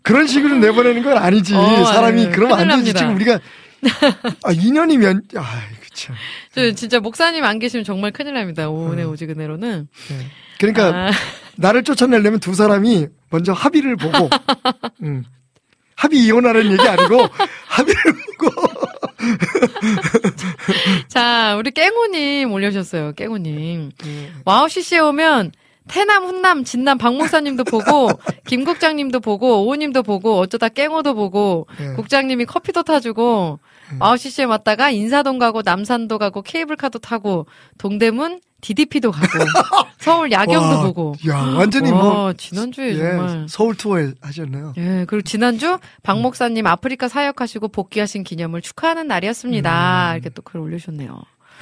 그런 식으로 내보내는 건 아니지. 어, 사람이 아유, 그러면 안 큰일 되지. 납니다. 지금 우리가, 아, 2년이 몇, 아, 참. 저 진짜 목사님 안 계시면 정말 큰일 납니다. 오네 음. 오지근해로는. 네. 그러니까 아, 나를 쫓아내려면 두 사람이 먼저 합의를 보고, 음. 합의 이혼하라는 얘기 아니고, 합의를 보고, 자, 우리 깽호님 올려주셨어요. 깽호님. 예. WOW CC에 오면 태남, 훈남, 진남, 박 목사님도 보고, 김 국장님도 보고, 오우님도 보고, 어쩌다 깽호도 보고, 예. 국장님이 커피도 타주고, WOW CC에 왔다가 인사동 가고, 남산도 가고, 케이블카도 타고, 동대문 DDP도 가고, 서울 야경도 와, 보고. 야, 완전히 와, 뭐, 지난주에 예, 정말. 서울 투어에 하셨네요. 예, 그리고 지난주 박 목사님 아프리카 사역하시고 복귀하신 기념을 축하하는 날이었습니다. 이렇게 또 글 올려주셨네요.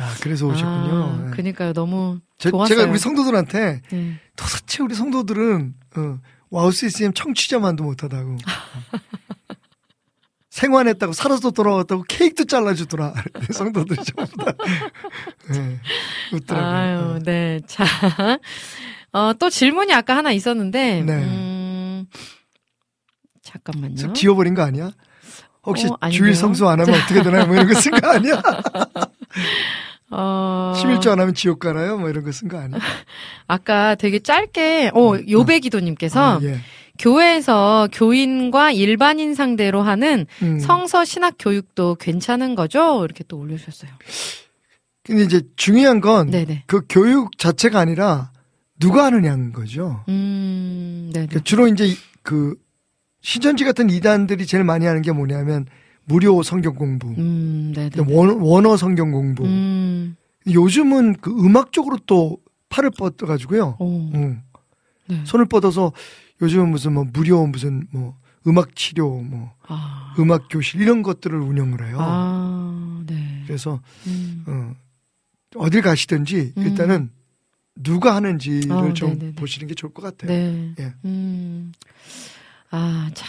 야, 그래서 음. 오셨군요. 아, 예. 그니까요. 너무 제, 좋았어요. 제가 우리 성도들한테 예. 도대체 우리 성도들은 어, WOW CCM 청취자만도 못하다고 생환했다고 살아서 돌아왔다고 케이크도 잘라주더라 성도들이 전부 다 네, 웃더라고요. 아유, 네. 자, 어, 또 질문이 아까 하나 있었는데, 네. 음, 잠깐만요. 저 지워버린 거 아니야? 혹시 어? 주일 성수 안 하면 어떻게 되나요? 뭐 이런 거 쓴 거 아니야? 어, 11조 안 하면 지옥 가나요? 뭐 이런 거 쓴 거 아니야? 아까 되게 짧게, 어, 요배기도님께서 아, 예. 교회에서 교인과 일반인 상대로 하는 음. 성서 신학 교육도 괜찮은 거죠? 이렇게 또 올려주셨어요. 근데 이제 중요한 건 그. 교육 자체가 아니라 누가 하느냐는 거죠. 음, 네네. 그 주로 이제 그 신천지 같은 이단들이 제일 많이 하는 게 뭐냐면 무료 성경 공부, 음. 원, 원어 성경 공부. 음, 요즘은 그 음악 쪽으로 또 팔을 뻗어가지고요. 오, 응. 네. 손을 뻗어서 요즘은 무슨 뭐 무료 무슨 뭐 음악 치료, 뭐 아, 음악 교실 이런 것들을 운영을 해요. 아, 네. 그래서 음, 어, 어딜 가시든지 음. 일단은 누가 하는지를 어, 좀 네네네. 보시는 게 좋을 것 같아요. 네. 예. 음, 아, 자.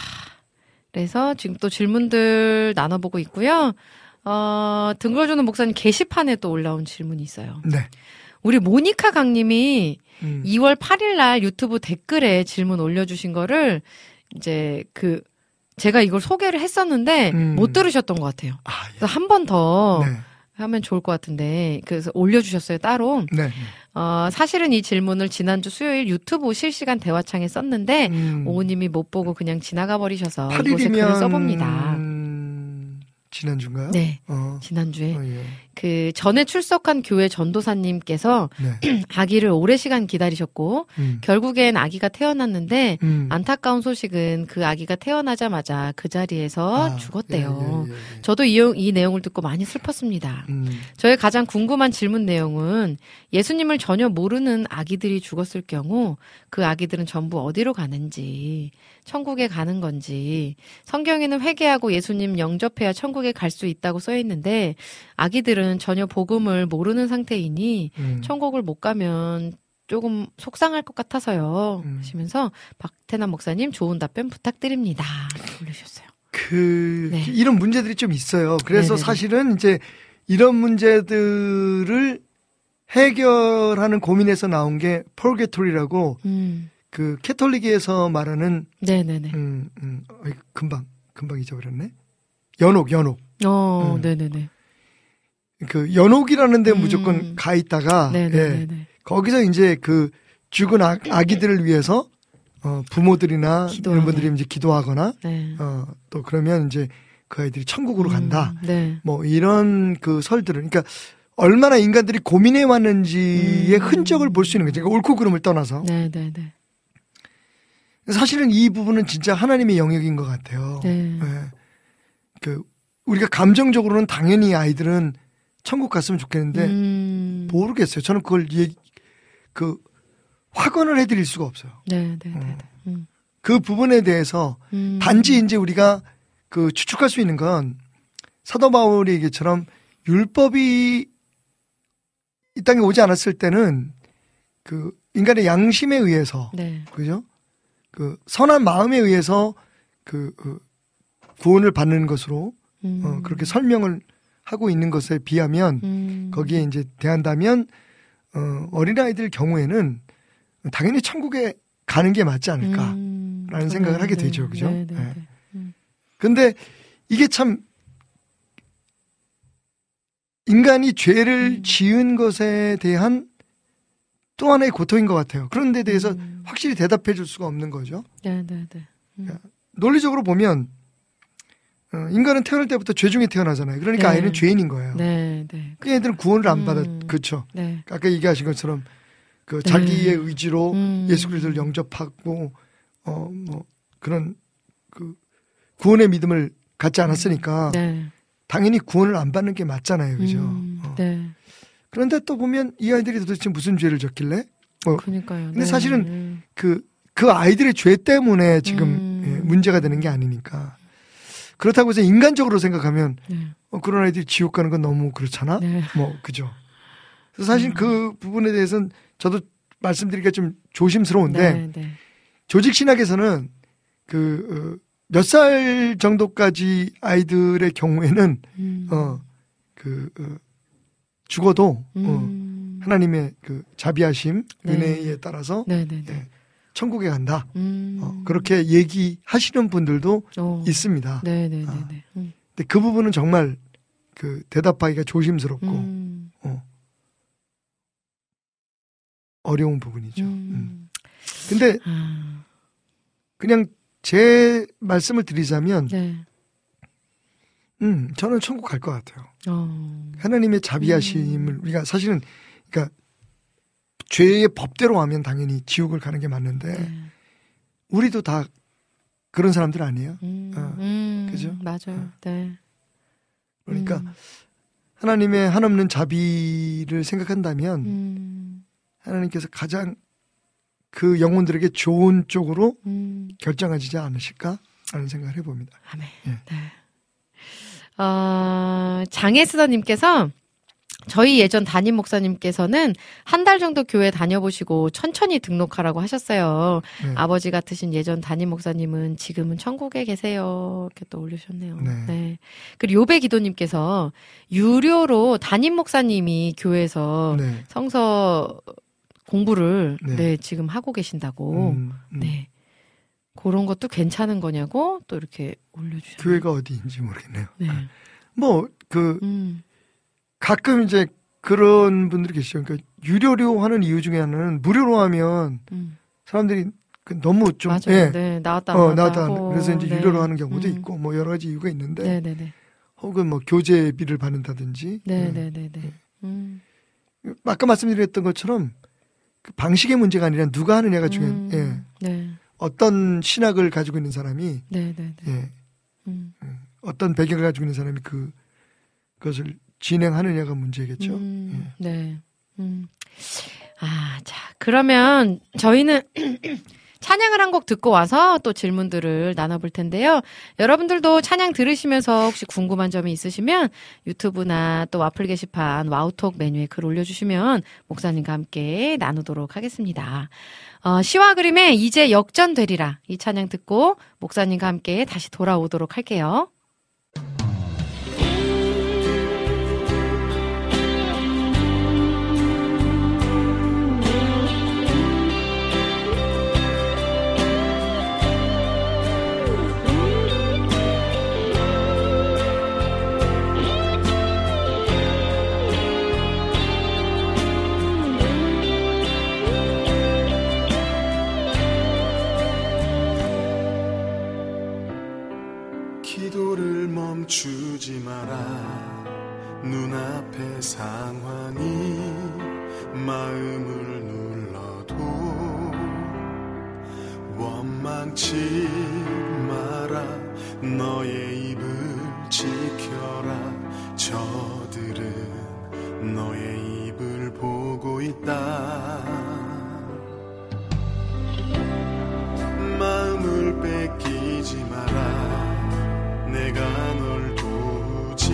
그래서 지금 또 질문들 나눠보고 있고요. 어, 등걸주는 목사님 게시판에 또 올라온 질문이 있어요. 네. 우리 모니카 강님이 음. 2월 8일 날 유튜브 댓글에 질문 올려주신 거를 이제 그 제가 이걸 소개를 했었는데 음. 못 들으셨던 것 같아요. 아, 예. 그래서 한 번더 네. 하면 좋을 것 같은데 그래서 올려주셨어요 따로. 네. 어, 사실은 이 질문을 지난주 수요일 유튜브 실시간 대화창에 썼는데 음. 오우님이 못 보고 그냥 지나가 버리셔서 이곳에 글을 8일이면 써봅니다. 지난주인가요? 네, 어. 지난주에 어, 예. 그 전에 출석한 교회 전도사님께서 네. 아기를 오래 시간 기다리셨고 음. 결국엔 아기가 태어났는데 음. 안타까운 소식은 그 아기가 태어나자마자 그 자리에서 아, 죽었대요. 예, 예, 예, 예. 저도 이, 이 내용을 듣고 많이 슬펐습니다. 음. 저의 가장 궁금한 질문 내용은 예수님을 전혀 모르는 아기들이 죽었을 경우 그 아기들은 전부 어디로 가는지, 천국에 가는 건지, 성경에는 회개하고 예수님 영접해야 천국에 갈 수 있다고 써 있는데 아기들은 전혀 복음을 모르는 상태이니 음. 천국을 못 가면 조금 속상할 것 같아서요. 음. 하시면서 박태남 목사님 좋은 답변 부탁드립니다. 이렇게 올려주셨어요. 그 네. 이런 문제들이 좀 있어요. 그래서 네네네. 사실은 이제 이런 문제들을 해결하는 고민에서 나온 게 폴게토리라고 음, 그 캐톨릭에서 말하는 네네네. 음, 음, 금방 금방 잊어버렸네. 연옥 연옥. 어, 음. 네네네. 그 연옥이라는 데 음. 무조건 가 있다가 예, 네네네. 거기서 이제 그 죽은 아, 아기들을 위해서 어, 부모들이나 기도하네. 이런 분들이 이제 기도하거나 네. 어, 또 그러면 이제 그 아이들이 천국으로 간다. 음, 네. 뭐 이런 그 설들을 그러니까 얼마나 인간들이 고민해 왔는지의 음. 흔적을 볼 수 있는 거죠. 그러니까 옳고 그름을 떠나서 네 네 네. 사실은 이 부분은 진짜 하나님의 영역인 것 같아요. 네. 예. 그 우리가 감정적으로는 당연히 아이들은 천국 갔으면 좋겠는데 음, 모르겠어요. 저는 그걸 얘기, 그 확언을 해드릴 수가 없어요. 네 네네. 음. 그 부분에 대해서 음. 단지 이제 우리가 그 추측할 수 있는 건 사도 바울이 얘기처럼 율법이 이 땅에 오지 않았을 때는 그 인간의 양심에 의해서 네. 그죠? 그 선한 마음에 의해서 그, 그 구원을 받는 것으로 음. 어, 그렇게 설명을 하고 있는 것에 비하면 음. 거기에 이제 대한다면 어, 어린아이들 경우에는 당연히 천국에 가는 게 맞지 않을까. 음. 라는 생각을 하게 되죠. 그죠? 네네. 네. 음. 근데 이게 참 인간이 죄를 음. 지은 것에 대한 또 하나의 고통인 것 같아요. 그런 데 대해서 음. 확실히 대답해 줄 수가 없는 거죠. 네, 네, 네. 논리적으로 보면 어, 인간은 태어날 때부터 죄 중에 태어나잖아요. 그러니까 네. 아이는 죄인인 거예요. 네, 네. 그 애들은 구원을 안 음. 받아. 그렇죠. 네. 아까 얘기하신 것처럼 그 자기의 의지로 음. 예수 그리스도를 영접하고 어 뭐 그런 그 구원의 믿음을 갖지 않았으니까 네. 당연히 구원을 안 받는 게 맞잖아요. 그죠? 음, 어. 네. 그런데 또 보면 이 아이들이 도대체 무슨 죄를 졌길래 그러니까요. 근데 네. 사실은 그, 그 아이들의 죄 때문에 지금 음. 예, 문제가 되는 게 아니니까. 그렇다고 해서 인간적으로 생각하면 네. 어, 그런 아이들이 지옥 가는 건 너무 그렇잖아? 네. 뭐, 그죠. 그래서 사실 그 부분에 대해서는 저도 말씀드리기가 좀 조심스러운데 네, 네. 조직 신학에서는 그, 어, 몇 살 정도까지 아이들의 경우에는 음. 어, 그, 어, 죽어도, 어, 음. 하나님의 그 자비하심, 네. 은혜에 따라서 네, 네, 네. 예, 천국에 간다. 음. 어, 그렇게 얘기하시는 분들도 어. 있습니다. 네, 네, 네, 아. 네. 음. 근데 그 부분은 정말 그 대답하기가 조심스럽고 음. 어, 어려운 부분이죠. 음. 음. 근데 아. 그냥 제 말씀을 드리자면, 네. 음, 저는 천국 갈 것 같아요. 어. 하나님의 자비하심을 우리가 사실은 그러니까 죄의 법대로 하면 당연히 지옥을 가는 게 맞는데 네. 우리도 다 그런 사람들 아니에요? 음. 어, 음. 그죠? 맞아요. 네. 그러니까 음. 하나님의 한없는 자비를 생각한다면 음. 하나님께서 가장 그 영혼들에게 좋은 쪽으로 음. 결정하지 않으실까 하는 생각을 해봅니다. 아멘. 예. 네. 어, 장혜수사님께서 저희 예전 담임 목사님께서는 한 달 정도 교회 다녀보시고 천천히 등록하라고 하셨어요. 네. 아버지 같으신 예전 담임 목사님은 지금은 천국에 계세요. 이렇게 또 올려주셨네요. 네. 그리고 요배 기도님께서 유료로 담임 목사님이 교회에서 네. 성서 공부를 네. 네, 지금 하고 계신다고. 음, 음. 네. 그런 것도 괜찮은 거냐고 또 이렇게 올려주셨네요. 교회가 어디인지 모르겠네요. 네. 뭐그 음. 가끔 이제 그런 분들이 계시죠. 그러니까 유료로 하는 이유 중에 하나는 무료로 하면 음. 사람들이 그 너무 좀 맞아요. 예. 네. 나왔다. 어, 나왔다. 하고. 그래서 이제 네. 유료로 하는 경우도 음. 있고 뭐 여러 가지 이유가 있는데 네네네. 혹은 뭐 교재비를 받는다든지 음. 네네네네. 음. 아까 말씀드렸던 것처럼 그 방식의 문제가 아니라 누가 하느냐가 중요한 음. 예. 네. 어떤 신학을 가지고 있는 사람이 네네네. 예. 음. 어떤 배경을 가지고 있는 사람이 그 그것을 진행하느냐가 문제겠죠. 음, 네. 음. 아, 자, 그러면 저희는 찬양을 한 곡 듣고 와서 또 질문들을 나눠볼 텐데요. 여러분들도 찬양 들으시면서 혹시 궁금한 점이 있으시면 유튜브나 또 와플 게시판 와우톡 메뉴에 글 올려주시면 목사님과 함께 나누도록 하겠습니다. 어, 시와 그림의 이제 역전되리라 이 찬양 듣고 목사님과 함께 다시 돌아오도록 할게요. 멈추지 마라. 눈앞의 상황이 마음을 눌러도 원망치 마라. 너의 입을 지켜라. 저들은 너의 입을 보고 있다. 마음을 뺏기지 마라 내가 널 도우지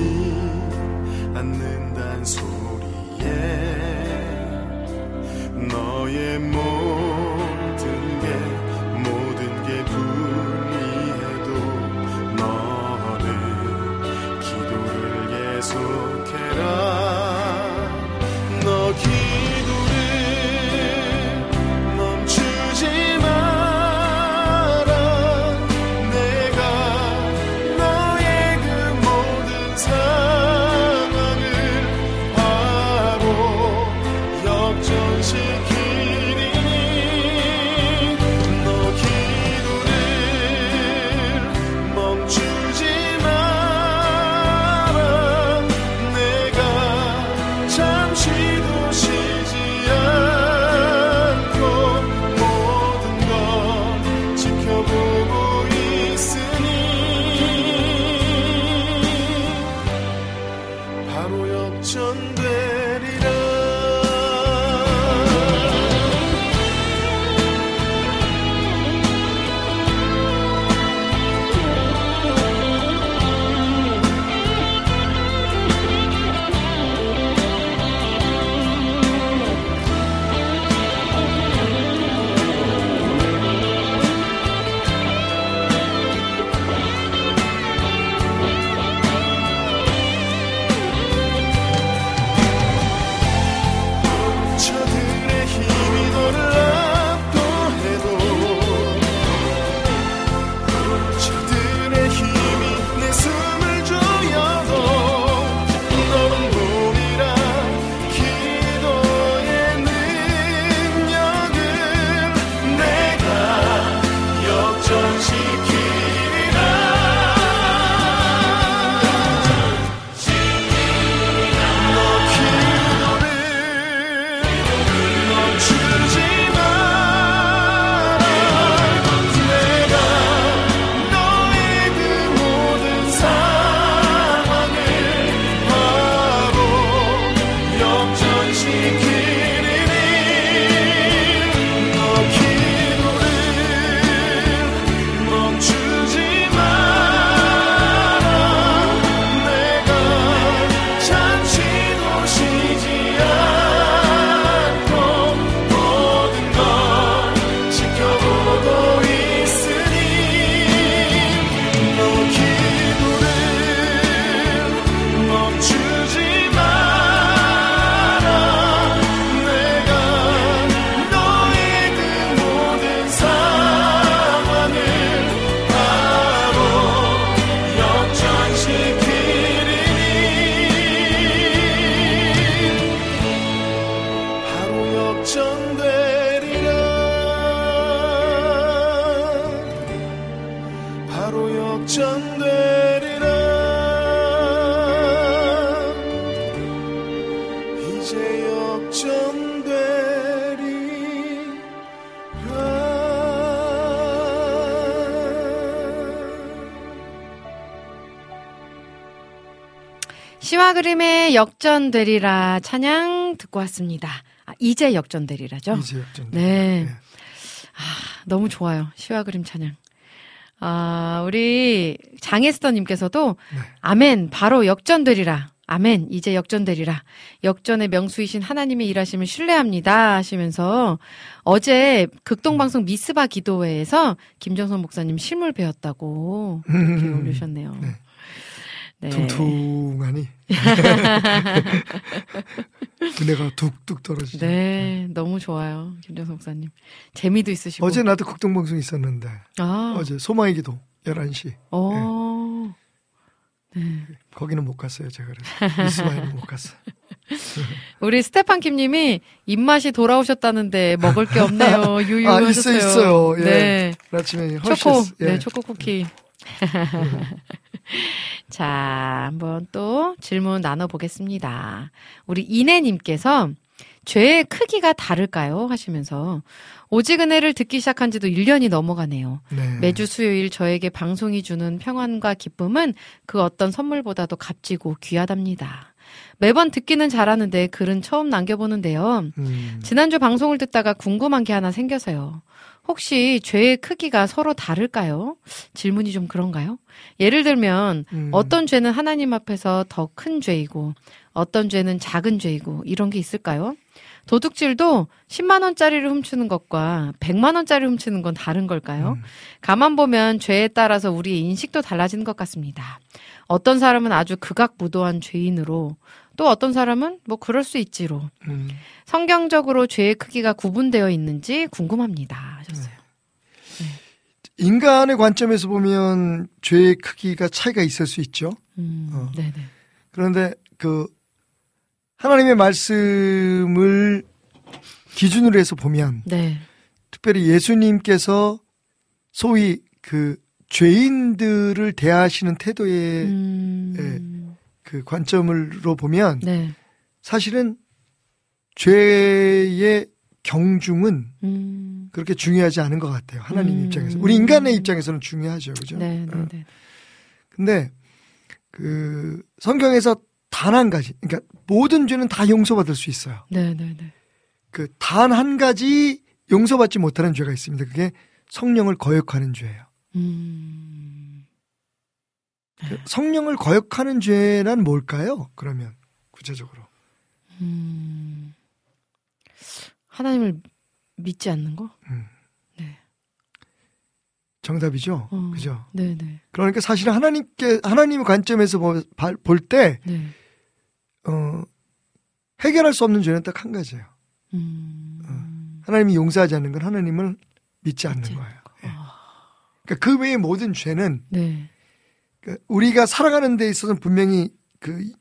않는단 소리에 너의 모 역전되리라 찬양 듣고 왔습니다. 아, 이제 역전되리라죠? 이제 역전. 네. 너무 좋아요. 시와 그림 찬양. 아, 우리 장에스터님께서도 네. 아멘, 바로 역전되리라. 아멘, 이제 역전되리라. 역전의 명수이신 하나님의 일하심을 신뢰합니다. 하시면서 어제 극동방송 미스바 기도회에서 김정선 목사님 실물 배웠다고 이렇게 음. 올리셨네요. 네. 네. 퉁퉁하니 은혜가 뚝뚝 떨어지죠. 네, 너무 좋아요. 김정선 목사님. 재미도 있으시고. 어제 나도 극동방송 있었는데 아, 어제 소망의 기도 11시 어. 거기는 못 갔어요 제가 그래서 미스마이는 못 갔어. 우리 스테판 킴님이 입맛이 돌아오셨다는데 먹을 게 없네요. 유유 아 하셨어요. 있어 있어요. 예. 네. 아침에 초코. 예. 네, 초코 쿠키. 자, 한번 또 질문 나눠보겠습니다. 우리 이내님께서 죄의 크기가 다를까요? 하시면서 오직 은혜를 듣기 시작한 지도 1년이 넘어가네요. 네. 매주 수요일 저에게 방송이 주는 평안과 기쁨은 그 어떤 선물보다도 값지고 귀하답니다. 매번 듣기는 잘하는데 글은 처음 남겨보는데요. 음. 지난주 방송을 듣다가 궁금한 게 하나 생겨서요. 혹시 죄의 크기가 서로 다를까요? 질문이 좀 그런가요? 예를 들면 음. 어떤 죄는 하나님 앞에서 더 큰 죄이고 어떤 죄는 작은 죄이고 이런 게 있을까요? 도둑질도 10만 원짜리를 훔치는 것과 100만 원짜리 훔치는 건 다른 걸까요? 음. 가만 보면 죄에 따라서 우리의 인식도 달라지는 것 같습니다. 어떤 사람은 아주 극악무도한 죄인으로 또 어떤 사람은 뭐 그럴 수 있지로 음. 성경적으로 죄의 크기가 구분되어 있는지 궁금합니다. 하셨어요. 인간의 관점에서 보면 죄의 크기가 차이가 있을 수 있죠. 음, 어. 그런데 그 하나님의 말씀을 기준으로 해서 보면 네. 특별히 예수님께서 소위 그 죄인들을 대하시는 태도의 음, 그 관점으로 보면 네. 사실은 죄의 경중은 음, 그렇게 중요하지 않은 것 같아요. 하나님 음. 입장에서. 우리 인간의 입장에서는 중요하죠. 그죠? 네, 어. 네, 네. 근데 그 성경에서 단 한 가지, 그러니까 모든 죄는 다 용서받을 수 있어요. 네, 네, 네. 그 단 한 가지 용서받지 못하는 죄가 있습니다. 그게 성령을 거역하는 죄예요. 음, 그 성령을 거역하는 죄란 뭘까요? 그러면 구체적으로 음. 하나님을 믿지 않는 거? 정답이죠. 어. 그죠? 네, 네. 그러니까 사실은 하나님께 하나님의 관점에서 볼때 네. 어, 해결할 수 없는 죄는 딱 한 가지예요. 음. 하나님이 용서하지 않는 건 하나님을 믿지 않는 믿지 거예요. 예. 아. 그러니까 그 외의 모든 죄는 네. 그 우리가 살아가는 데 있어서는 분명히 그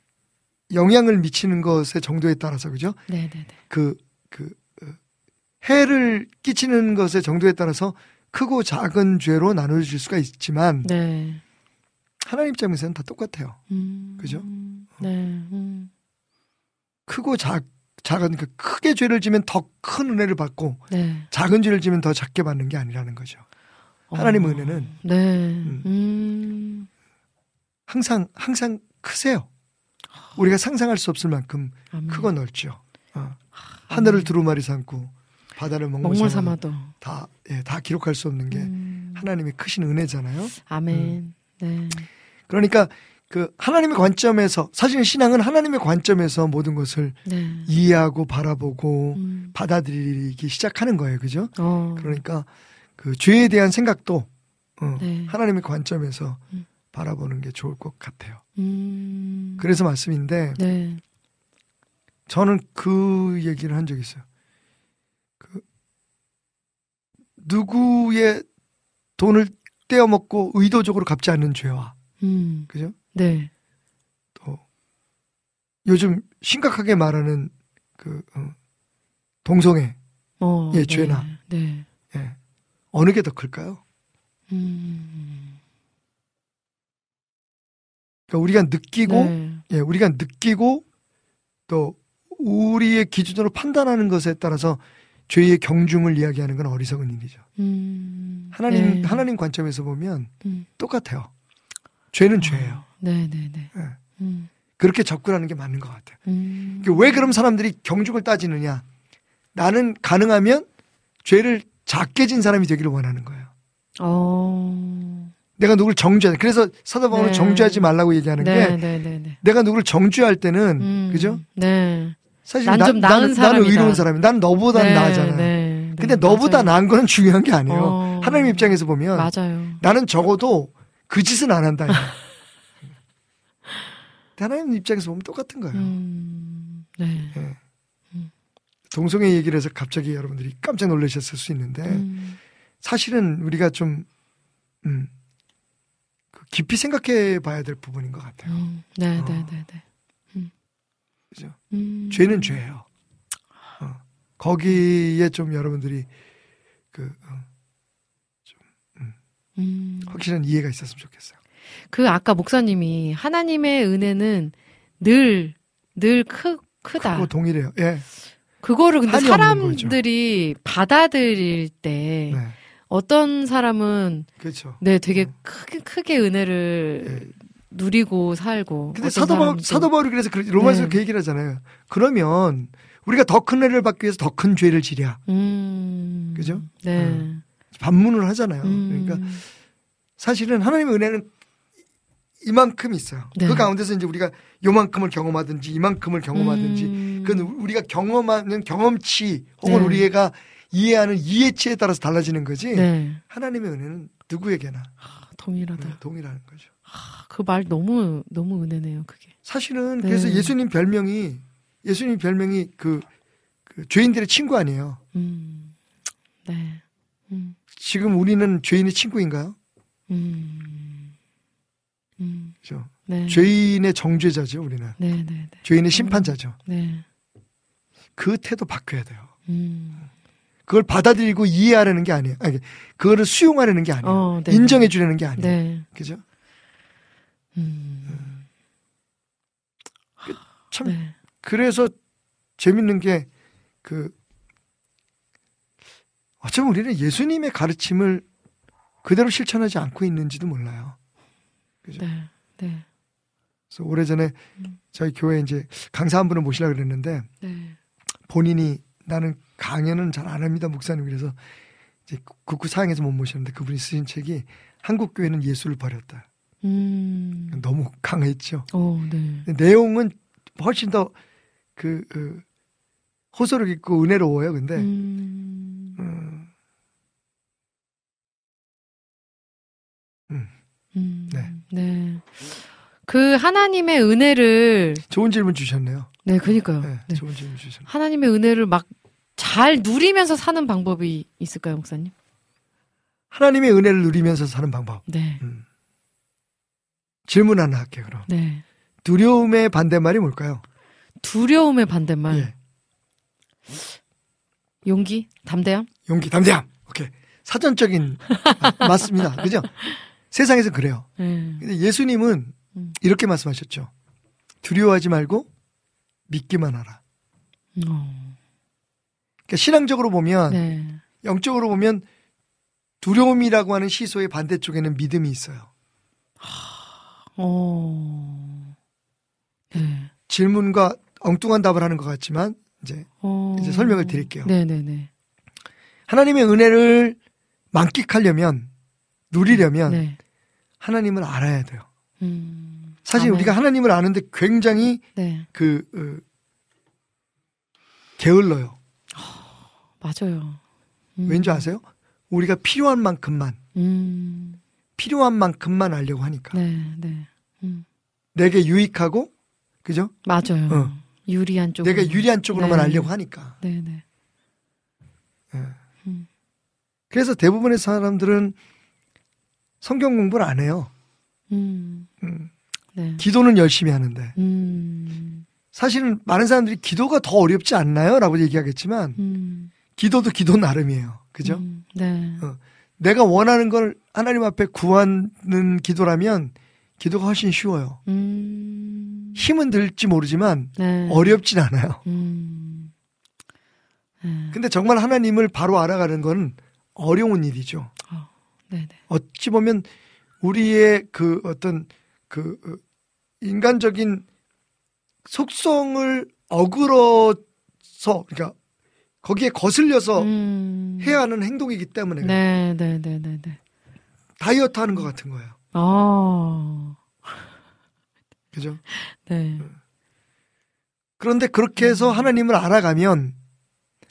영향을 미치는 것의 정도에 따라서 그죠? 네, 네, 네. 그, 그, 어, 해를 끼치는 것의 정도에 따라서 크고 작은 죄로 나눠질 수가 있지만 네. 하나님 입장에서는 다 똑같아요. 음. 그죠? 네. 음. 크고 작, 작은 그 크게 죄를 지면 더 큰 은혜를 받고 네. 작은 죄를 지면 더 작게 받는 게 아니라는 거죠. 하나님 어. 은혜는 네. 음. 항상 항상 크세요. 우리가 상상할 수 없을 만큼 아멘. 크고 넓죠. 어. 하늘을 두루마리 삼고 바다를 먹물 삼아도. 다, 예, 다 기록할 수 없는 게 음. 하나님의 크신 은혜잖아요. 아멘. 네. 그러니까 그 하나님의 관점에서 사실은 신앙은 하나님의 관점에서 모든 것을 네. 이해하고 바라보고 음. 받아들이기 시작하는 거예요. 그죠? 어. 그러니까 그 죄에 대한 생각도 어, 네. 하나님의 관점에서 음. 바라보는 게 좋을 것 같아요. 음. 그래서 말씀인데 네. 저는 그 얘기를 한 적이 있어요. 그 누구의 돈을 떼어먹고 의도적으로 갚지 않는 죄와 음. 그죠? 네. 또 요즘 심각하게 말하는 그 어, 동성애 어, 예, 네, 죄나. 네. 예. 어느 게 더 클까요? 음. 그러니까 우리가 느끼고 네. 예, 우리가 느끼고 또 우리의 기준으로 판단하는 것에 따라서 죄의 경중을 이야기하는 건 어리석은 일이죠. 음. 하나님 네. 하나님 관점에서 보면 음. 똑같아요. 죄는 죄예요. 네, 네, 네. 예. 음. 그렇게 접근하는 게 맞는 것 같아요. 음. 그왜 그럼 사람들이 경중을 따지느냐? 나는 가능하면 죄를 작게 진 사람이 되기를 원하는 거예요. 어. 내가 누구를 정죄하는 그래서 사도 바울은 네. 정죄하지 말라고 얘기하는 네, 게 네, 네, 네. 내가 누구를 정죄할 때는 음. 그죠? 네. 사실 난 좀 나은 나는, 나는 사람이다. 의로운 사람이 난 너보다는 네, 나아잖아. 네, 네, 근데 너보다 맞아요. 나은 거는 중요한 게 아니에요. 어. 하나님 입장에서 보면 맞아요. 나는 적어도 그 짓은 안 한다. 하나님 입장에서 보면 똑같은 거예요. 음. 네. 예. 동성애 얘기를 해서 갑자기 여러분들이 깜짝 놀라셨을 수 있는데 음. 사실은 우리가 좀 음, 그 깊이 생각해 봐야 될 부분인 것 같아요. 음. 네, 어. 네, 네, 네. 음. 그죠? 음. 죄는 죄예요. 어. 거기에 좀 여러분들이 그 어, 음. 확실한 이해가 있었으면 좋겠어요. 그 아까 목사님이 하나님의 은혜는 늘, 늘 크, 크다. 그거 동일해요. 예. 그거를 근데. 사람들이 받아들일 때 네. 어떤 사람은 그렇죠. 네 되게 크게 크게 은혜를 누리고 살고 근데 사도 바울, 사도 바울이 그래서 그 로마서 네. 그 얘기를 하잖아요. 그러면 우리가 더 큰 은혜를 받기 위해서 더 큰 죄를 지랴. 음 그죠? 네 음. 반문을 하잖아요. 음. 그러니까 사실은 하나님의 은혜는 이만큼 있어요. 네. 그 가운데서 이제 우리가 요만큼을 경험하든지 이만큼을 경험하든지 음. 그건 우리가 경험하는 경험치 혹은 네. 우리가 이해하는 이해치에 따라서 달라지는 거지. 네 하나님의 은혜는 누구에게나 동일하다. 네, 동일한 거죠. 그말 너무 너무 은혜네요. 그게. 사실은 네. 그래서 예수님 별명이 예수님 별명이 그, 그 죄인들의 친구 아니에요. 음. 네. 음. 지금 우리는 죄인의 친구인가요? 음. 음. 그죠? 네. 죄인의 정죄자죠, 우리는. 네, 네, 네. 죄인의 심판자죠. 네. 그 태도 바뀌어야 돼요. 음. 그걸 받아들이고 이해하려는 게 아니에요. 아니, 그거를 수용하려는 게 아니에요. 어, 네. 인정해 주려는 게 아니에요. 네. 그죠? 음. 참 네. 그래서 재밌는 게 그 어쩌면 우리는 예수님의 가르침을 그대로 실천하지 않고 있는지도 몰라요. 그죠? 네. 네. 그래서 오래전에 음. 저희 교회에 이제 강사 한 분을 모시려고 그랬는데 네. 본인이 나는 강연은 잘 안 합니다 목사님 그래서 이제 국구 사양에서 못 모셨는데 그분이 쓰신 책이 한국 교회는 예수를 버렸다. 음. 너무 강했죠. 어, 네. 내용은 훨씬 더그 호소력 있고 은혜로워요. 근데 음. 음, 음. 네. 네. 그 하나님의 은혜를 좋은 질문 주셨네요. 네, 그니까요. 네, 네. 좋은 질문 주셨네요. 하나님의 은혜를 막 잘 누리면서 사는 방법이 있을까요, 목사님? 하나님의 은혜를 누리면서 사는 방법. 네. 음. 질문 하나 할게요. 그럼 네. 두려움의 반대말이 뭘까요? 두려움의 반대말. 예. 용기? 담대함? 용기, 담대함. 오케이. 사전적인 아, 맞습니다. 그죠? 세상에서 그래요. 네. 근데 예수님은 음. 이렇게 말씀하셨죠. 두려워하지 말고 믿기만 하라. 어. 그러니까 신앙적으로 보면 네. 영적으로 보면 두려움이라고 하는 시소의 반대쪽에는 믿음이 있어요. 어. 네. 질문과 엉뚱한 답을 하는 것 같지만 이제 어. 이제 설명을 드릴게요. 네네네. 하나님의 은혜를 만끽하려면 누리려면 네. 하나님을 알아야 돼요. 음. 사실 아멘. 우리가 하나님을 아는데 굉장히 네. 그 어, 게을러요. 맞아요. 음. 왠지 아세요? 우리가 필요한 만큼만 음. 필요한 만큼만 알려고 하니까 네, 네. 음. 내게 유익하고 그죠? 맞아요. 어. 유리한 쪽. 내가 유리한 쪽으로만 네. 알려고 하니까. 네, 네. 그래서 대부분의 사람들은 성경 공부를 안 해요. 음. 음, 네. 기도는 열심히 하는데 음. 사실은 많은 사람들이 기도가 더 어렵지 않나요? 라고 얘기하겠지만 음. 기도도 기도 나름이에요. 그죠? 음, 네. 어. 내가 원하는 걸 하나님 앞에 구하는 기도라면 기도가 훨씬 쉬워요. 음. 힘은 들지 모르지만 네. 어렵진 않아요. 음. 네. 근데 정말 하나님을 바로 알아가는 건 어려운 일이죠. 네, 네. 어찌 보면 우리의 그 어떤 그 어, 인간적인 속성을 어그러서 그러니까 거기에 거슬려서 음. 해야 하는 행동이기 때문에 네, 네, 네, 네, 네. 다이어트 하는 것 같은 거예요. 어. 그죠? 네. 그런데 그렇게 해서 하나님을 알아가면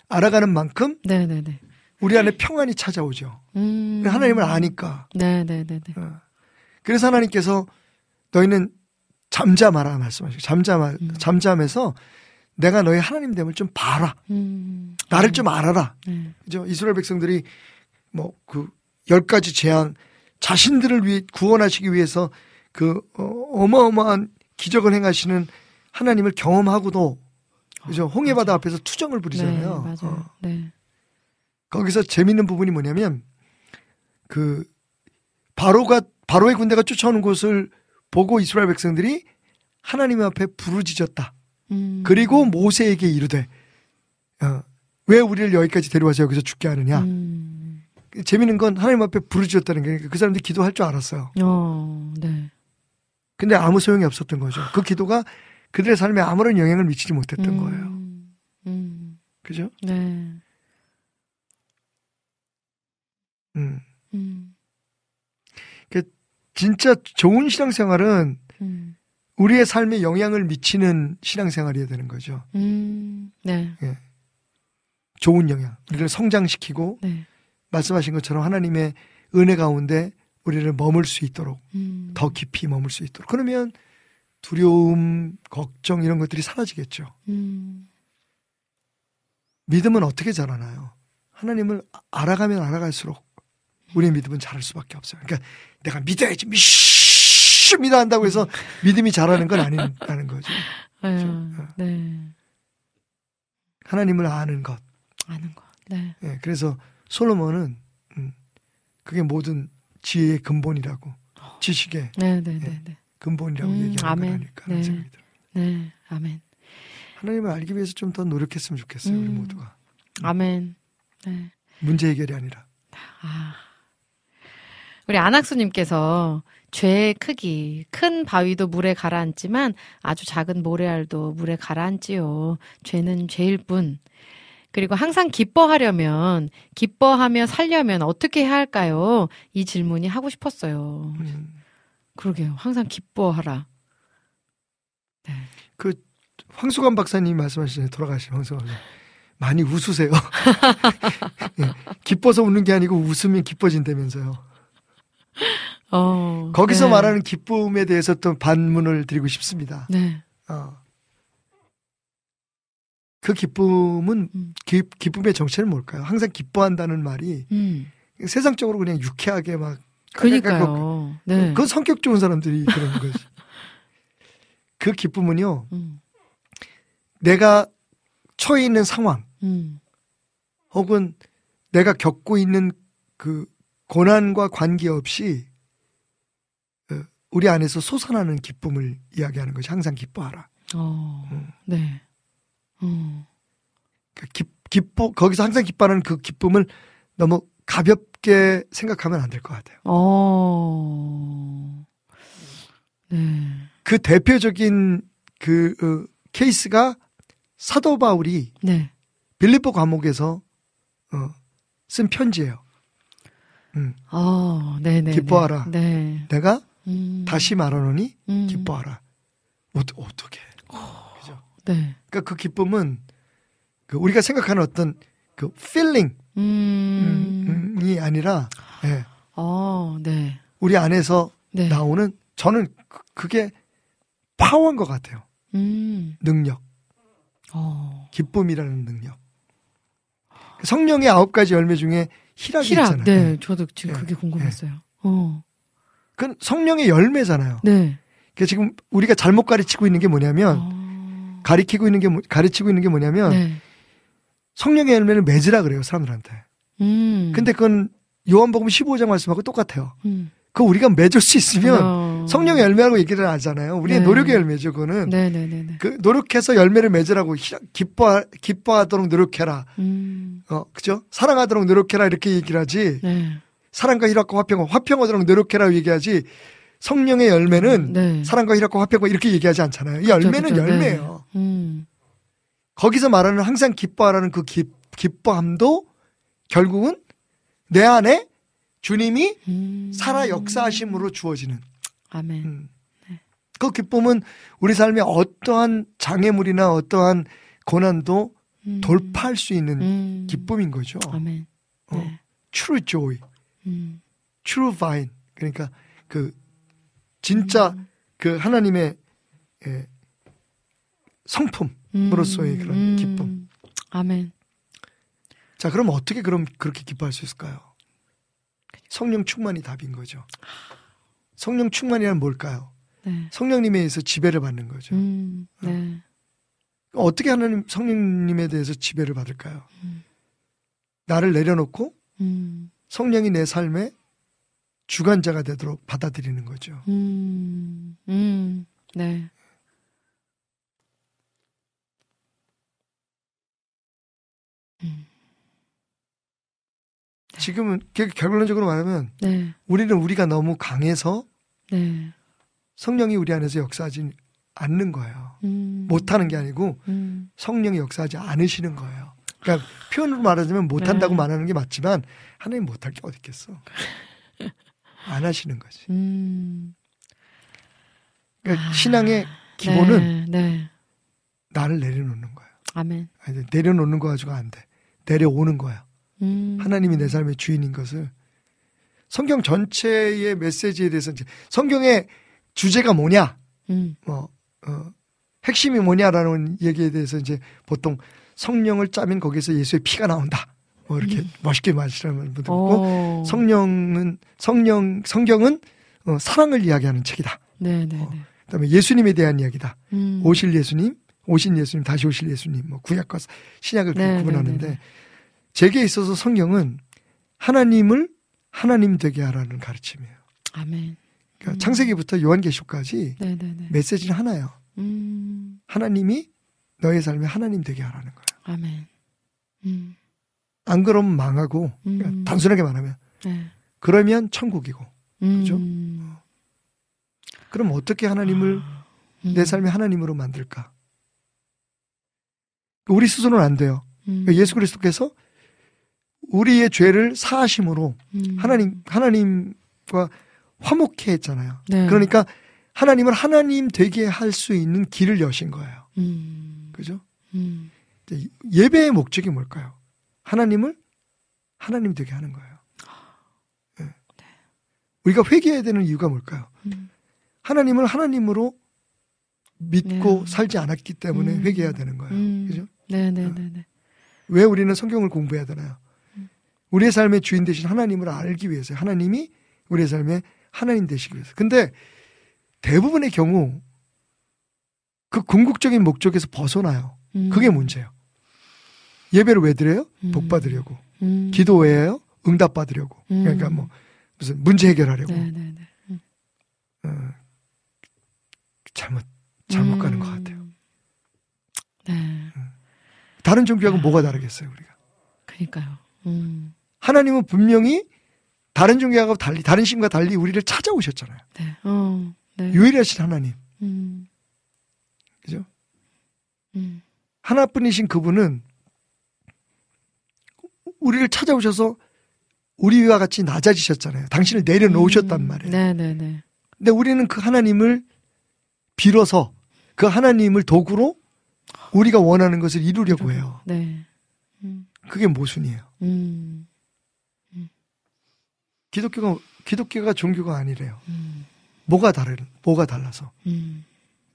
알아가는 만큼 네, 네, 네. 우리 안에 평안이 찾아오죠. 음. 하나님을 아니까. 네, 네, 네, 네. 어. 그래서 하나님께서 너희는 잠잠하라 말씀하시고 잠잠하 음. 잠잠해서 내가 너희 하나님 됨을 좀 봐라. 음. 나를 좀 알아라. 네. 그죠? 이스라엘 백성들이 뭐 그 열 가지 재앙 자신들을 위해 구원하시기 위해서 그 어, 어마어마한 기적을 행하시는 하나님을 경험하고도 그죠? 홍해 바다 앞에서 투정을 부리잖아요. 네, 맞아요. 어. 네. 거기서 재밌는 부분이 뭐냐면 그 바로가 바로의 군대가 쫓아오는 곳을 보고 이스라엘 백성들이 하나님 앞에 부르짖었다. 음. 그리고 모세에게 이르되 어, 왜 우리를 여기까지 데려와서 여기서 죽게 하느냐. 음. 재밌는 건 하나님 앞에 부르짖었다는 게 그 사람들이 기도할 줄 알았어요. 어, 네. 근데 아무 소용이 없었던 거죠. 그 기도가 그들의 삶에 아무런 영향을 미치지 못했던 음. 거예요. 음. 그죠? 네. 음. 음. 진짜 좋은 신앙생활은 음. 우리의 삶에 영향을 미치는 신앙생활이어야 되는 거죠. 음. 네. 좋은 영향. 우리를 성장시키고 네. 말씀하신 것처럼 하나님의 은혜 가운데 우리를 머물 수 있도록 음. 더 깊이 머물 수 있도록. 그러면 두려움, 걱정 이런 것들이 사라지겠죠. 음. 믿음은 어떻게 자라나요? 하나님을 알아가면 알아갈수록 우리의 믿음은 자랄 수밖에 없어요. 그러니까 내가 믿어야지, 믿습니다 한다고 해서 믿음이 자라는 건 아니라는 거죠. 그렇죠. 네. 하나님을 아는 것. 아는 것. 네. 예, 그래서 솔로몬은 음, 그게 모든 지혜의 근본이라고 지식의 네, 네, 네, 네. 근본이라고 음, 얘기하는. 거니까 네. 생각이 들어요. 네. 아멘. 하나님을 알기 위해서 좀 더 노력했으면 좋겠어요. 우리 음. 모두가 아멘. 네. 문제 해결이 아니라. 아. 우리 안학수님께서 죄의 크기, 큰 바위도 물에 가라앉지만 아주 작은 모래알도 물에 가라앉지요. 죄는 죄일 뿐. 그리고 항상 기뻐하려면, 기뻐하며 살려면 어떻게 해야 할까요? 이 질문이 하고 싶었어요. 음, 그러게요. 항상 기뻐하라. 네. 그 황수관 박사님 말씀하시잖아요. 돌아가신 황수관 박사. 많이 웃으세요. 예, 기뻐서 웃는 게 아니고 웃으면 기뻐진다면서요. 어, 거기서 네. 말하는 기쁨에 대해서 또 반문을 드리고 싶습니다. 네. 어. 그 기쁨은 음. 기, 기쁨의 정체는 뭘까요? 항상 기뻐한다는 말이 음. 세상적으로 그냥 유쾌하게 막 그니까요. 네. 그건 성격 좋은 사람들이 그러는 거지. 그 기쁨은요, 음. 내가 처해 있는 상황, 음. 혹은 내가 겪고 있는 그 고난과 관계없이 어, 우리 안에서 솟아나는 기쁨을 이야기하는 것이 항상 기뻐하라. 어. 음. 네. 음. 그 기, 기뻐 거기서 항상 기뻐하는 그 기쁨을 너무 가볍게 생각하면 안 될 것 같아요. 어. 네. 그 대표적인 그 어, 케이스가 사도 바울이 네. 빌립보 감옥에서 어, 쓴 편지예요. 음, 어, 네네. 기뻐하라. 네. 내가 음. 다시 말하노니 음. 기뻐하라. 어, 어떻게? 그죠? 네. 그러니까 그 기쁨은 그 우리가 생각하는 어떤 그 feeling이 음. 아니라 예, 어, 네. 우리 안에서 네. 나오는 저는 그- 그게 파워인 것 같아요. 음. 능력, 어. 기쁨이라는 능력. 성령의 아홉 가지 열매 중에 희락이 희락. 있잖아요. 네. 저도 지금 네. 그게 궁금했어요. 어. 그건 성령의 열매잖아요. 네. 그 지금 우리가 잘못 가르치고 있는 게 뭐냐면 어. 가리키고 있는 게 뭐- 가르치고 있는 게 뭐냐면 네. 성령의 열매를 맺으라 그래요 사람들한테. 음. 근데 그건 요한복음 15장 말씀하고 똑같아요. 음. 그 우리가 맺을 수 있으면 어. 성령의 열매라고 얘기를 하잖아요. 우리의 네. 노력의 열매죠. 그거는 네네네네. 그 노력해서 열매를 맺으라고 히- 기뻐 기뻐하도록 노력해라. 음. 어 그죠? 사랑하도록 노력해라 이렇게 얘기를 하지. 네. 사랑과 희락과 화평과 화평하도록 노력해라 얘기하지. 성령의 열매는 네. 사랑과 희락과 화평과 이렇게 얘기하지 않잖아요. 이 열매는 그죠, 그죠. 열매예요. 네. 음. 거기서 말하는 항상 기뻐하라는 그 기, 기뻐함도 결국은 내 안에 주님이 음. 살아 역사하심으로 주어지는 아멘. 음. 그 기쁨은 우리 삶에 어떠한 장애물이나 어떠한 고난도 음. 돌파할 수 있는 음. 기쁨인 거죠. 아멘. 어. 네. True joy, 음. true vine. 그러니까 그 진짜 음. 그 하나님의 예, 성품으로서의 그런 음. 기쁨. 아멘. 자, 그럼 어떻게 그럼 그렇게 기뻐할 수 있을까요? 성령 충만이 답인 거죠. 성령 충만이란 뭘까요? 네. 성령님에 의해서 지배를 받는 거죠. 음. 네. 어떻게 하나님 성령님에 대해서 지배를 받을까요? 음. 나를 내려놓고 음. 성령이 내 삶의 주관자가 되도록 받아들이는 거죠. 음. 음. 네. 음. 지금은 결- 결론적으로 말하면 네. 우리는 우리가 너무 강해서 네. 성령이 우리 안에서 역사하지 않는 거예요. 음. 못하는 게 아니고 음. 성령이 역사하지 않으시는 거예요. 그러니까 표현으로 말하자면 못한다고 네. 말하는 게 맞지만 하나님 못할 게 어디 있겠어. 안 하시는 거지. 음. 그러니까 아. 신앙의 기본은 네. 네. 나를 내려놓는 거예요. 아멘. 아니, 내려놓는 거 가지고 안 돼. 내려오는 거야. 음. 하나님이 내 삶의 주인인 것을 성경 전체의 메시지에 대해서 이제 성경의 주제가 뭐냐, 음. 뭐 어, 핵심이 뭐냐라는 얘기에 대해서 이제 보통 성령을 짜면 거기서 예수의 피가 나온다. 뭐 이렇게 멋있게 말씀하는 분도 있고 음. 오. 성령은 성령 성경은 어, 사랑을 이야기하는 책이다. 네, 네, 어. 네. 그다음에 예수님에 대한 이야기다. 음. 오실 예수님, 오신 예수님, 다시 오실 예수님, 뭐 구약과 신약을 네, 구분하는데 네, 네. 제게 있어서 성경은 하나님을 하나님 되게 하라는 가르침이에요. 아멘. 그러니까 음. 창세기부터 요한계시록까지 네. 메시지는 하나예요. 음. 하나님이 너의 삶에 하나님 되게 하라는 거예요. 아멘. 음. 안 그러면 망하고 음. 그러니까 단순하게 말하면 네. 그러면 천국이고 그죠? 음. 그럼 어떻게 하나님을 음. 내 삶의 하나님으로 만들까? 우리 스스로는 안 돼요. 음. 그러니까 예수 그리스도께서 우리의 죄를 사하심으로 음. 하나님 하나님과 화목해 했잖아요. 네. 그러니까 하나님을 하나님 되게 할 수 있는 길을 여신 거예요. 음. 그죠? 음. 예배의 목적이 뭘까요? 하나님을 하나님 되게 하는 거예요. 예. 우리가 회개해야 되는 이유가 뭘까요? 음. 하나님을 하나님으로 믿고 네. 살지 않았기 때문에 음. 회개해야 되는 거예요. 음. 그죠? 네, 네, 네, 네. 왜 우리는 성경을 공부해야 되나요? 우리의 삶의 주인 되신 하나님을 알기 위해서 하나님이 우리의 삶에 하나님 되시기 위해서. 근데 대부분의 경우 그 궁극적인 목적에서 벗어나요. 음. 그게 문제예요. 예배를 왜 드려요? 음. 복 받으려고. 음. 기도 왜 해요? 응답 받으려고. 음. 그러니까 뭐 무슨 문제 해결하려고. 네, 네, 네. 음. 어, 잘못 잘못 가는 음. 것 같아요. 네. 다른 종교하고 뭐가 다르겠어요, 우리가? 그러니까요. 음. 하나님은 분명히 다른 종교하고 달리 다른 신과 달리 우리를 찾아오셨잖아요. 네. 어. 네. 유일하신 하나님. 음. 그죠? 음. 하나뿐이신 그분은 우리를 찾아오셔서 우리와 같이 낮아지셨잖아요. 당신을 내려놓으셨단 음. 말이에요. 네, 네, 네. 근데 우리는 그 하나님을 빌어서 그 하나님을 도구로 우리가 원하는 것을 이루려고 해요. 네. 음. 그게 모순이에요. 음. 기독교가 기독교가 종교가 아니래요. 음. 뭐가 다른 뭐가 달라서 음.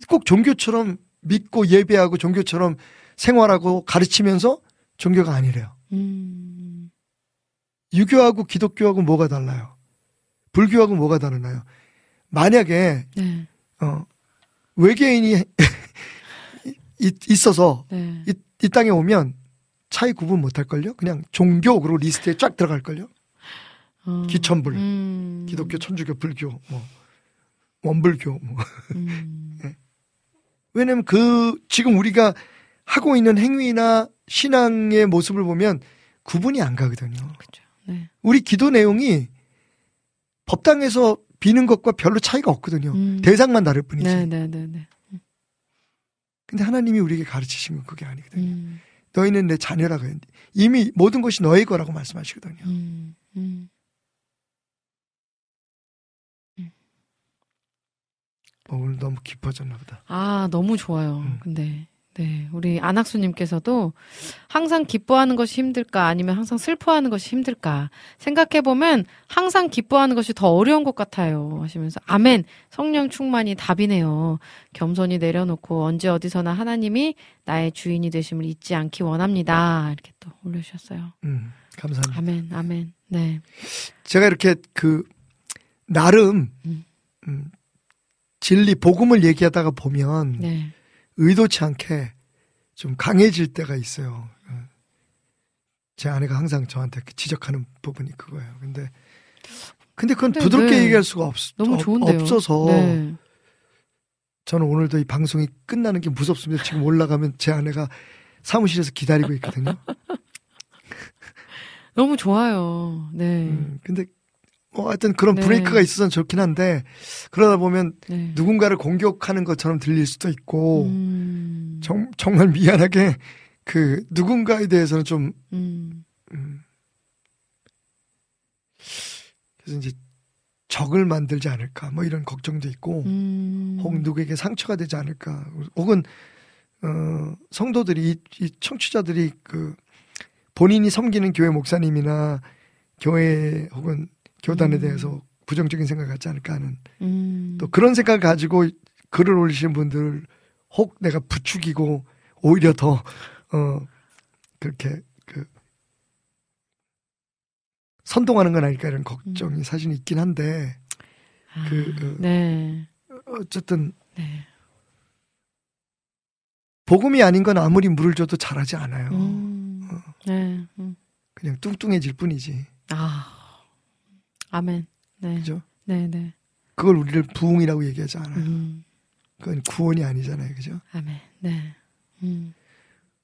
꼭 종교처럼 믿고 예배하고 종교처럼 생활하고 가르치면서 종교가 아니래요. 음. 유교하고 기독교하고 뭐가 달라요? 불교하고 뭐가 다르나요? 만약에 네. 어, 외계인이 있, 있어서 네. 이, 이 땅에 오면 차이 구분 못 할걸요? 그냥 종교로 리스트에 쫙 들어갈걸요? 어. 기천불, 음. 기독교, 천주교, 불교, 뭐, 원불교, 뭐. 음. 왜냐면 그, 지금 우리가 하고 있는 행위나 신앙의 모습을 보면 구분이 안 가거든요. 그죠. 네. 우리 기도 내용이 법당에서 비는 것과 별로 차이가 없거든요. 음. 대상만 다를 뿐이지. 네, 네, 네, 네. 근데 하나님이 우리에게 가르치신 건 그게 아니거든요. 음. 너희는 내 자녀라고 했는데 이미 모든 것이 너의 거라고 말씀하시거든요. 음. 오늘 너무 깊어졌나 보다. 아, 너무 좋아요. 음. 근데, 네. 우리 안학수님께서도 항상 기뻐하는 것이 힘들까 아니면 항상 슬퍼하는 것이 힘들까 생각해 보면 항상 기뻐하는 것이 더 어려운 것 같아요. 하시면서 아멘. 성령 충만이 답이네요. 겸손히 내려놓고 언제 어디서나 하나님이 나의 주인이 되심을 잊지 않기 원합니다. 이렇게 또 올려주셨어요. 음, 감사합니다. 아멘, 아멘. 네. 제가 이렇게 그 나름 음. 음, 진리 복음을 얘기하다가 보면 네. 의도치 않게 좀 강해질 때가 있어요. 어. 제 아내가 항상 저한테 그 지적하는 부분이 그거예요. 근데 근데 그건 네, 부드럽게 네. 얘기할 수가 없. 없어서 네. 저는 오늘도 이 방송이 끝나는 게 무섭습니다. 지금 올라가면 제 아내가 사무실에서 기다리고 있거든요. 너무 좋아요. 네. 음, 근데 뭐 하여튼 그런 네. 브레이크가 있어서는 좋긴 한데 그러다 보면 네. 누군가를 공격하는 것처럼 들릴 수도 있고 음. 정, 정말 미안하게 그 누군가에 대해서는 좀 음. 음, 그래서 이제 적을 만들지 않을까 뭐 이런 걱정도 있고 음. 혹은 누구에게 상처가 되지 않을까 혹은 어, 성도들이 이, 이 청취자들이 그 본인이 섬기는 교회 목사님이나 교회 혹은 교단에 음. 대해서 부정적인 생각을 갖지 않을까 하는 음. 또 그런 생각을 가지고 글을 올리시는 분들 혹 내가 부추기고 오히려 더 어 그렇게 그 선동하는 건 아닐까 이런 걱정이 사실 있긴 한데 아, 그, 어, 네. 어쨌든 네. 복음이 아닌 건 아무리 물을 줘도 잘하지 않아요. 음. 어. 네. 음. 그냥 뚱뚱해질 뿐이지. 아. 아멘. 네. 그죠? 네, 네. 그걸 우리를 부흥이라고 얘기하지 않아요. 음. 그건 구원이 아니잖아요. 그죠? 아멘. 네. 음.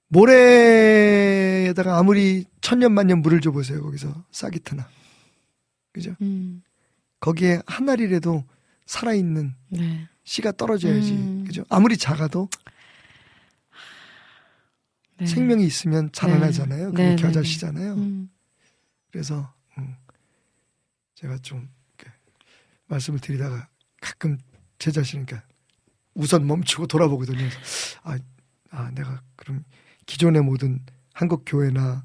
모래에다가 아무리 천년만년 물을 줘 보세요. 거기서 싹이 트나. 그죠? 음. 거기에 한 알이라도 살아 있는 네. 씨가 떨어져야지. 음. 그죠? 아무리 작아도 네. 생명이 있으면 자라나잖아요. 그게 네, 네, 겨자씨잖아요. 음. 그래서 음, 제가 좀 말씀을 드리다가 가끔 제 자신을 그러니까 우선 멈추고 돌아보거든요. 아, 아 내가 그럼 기존의 모든 한국 교회나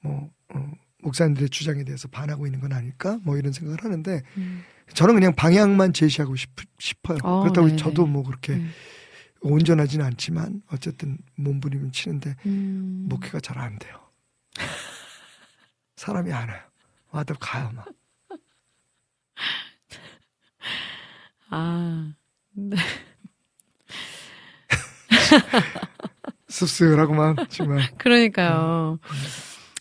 뭐 어, 목사님들의 주장에 대해서 반하고 있는 건 아닐까? 뭐 이런 생각을 하는데 음. 저는 그냥 방향만 제시하고 싶, 싶어요. 어, 그렇다고 네네. 저도 뭐 그렇게 네. 온전하지는 않지만 어쨌든 몸부림은 치는데 음. 목회가 잘 안 돼요. 사람이 안 와요. 와도 가요 막. 아. 네. 씁쓸하고만 정말. 그러니까요.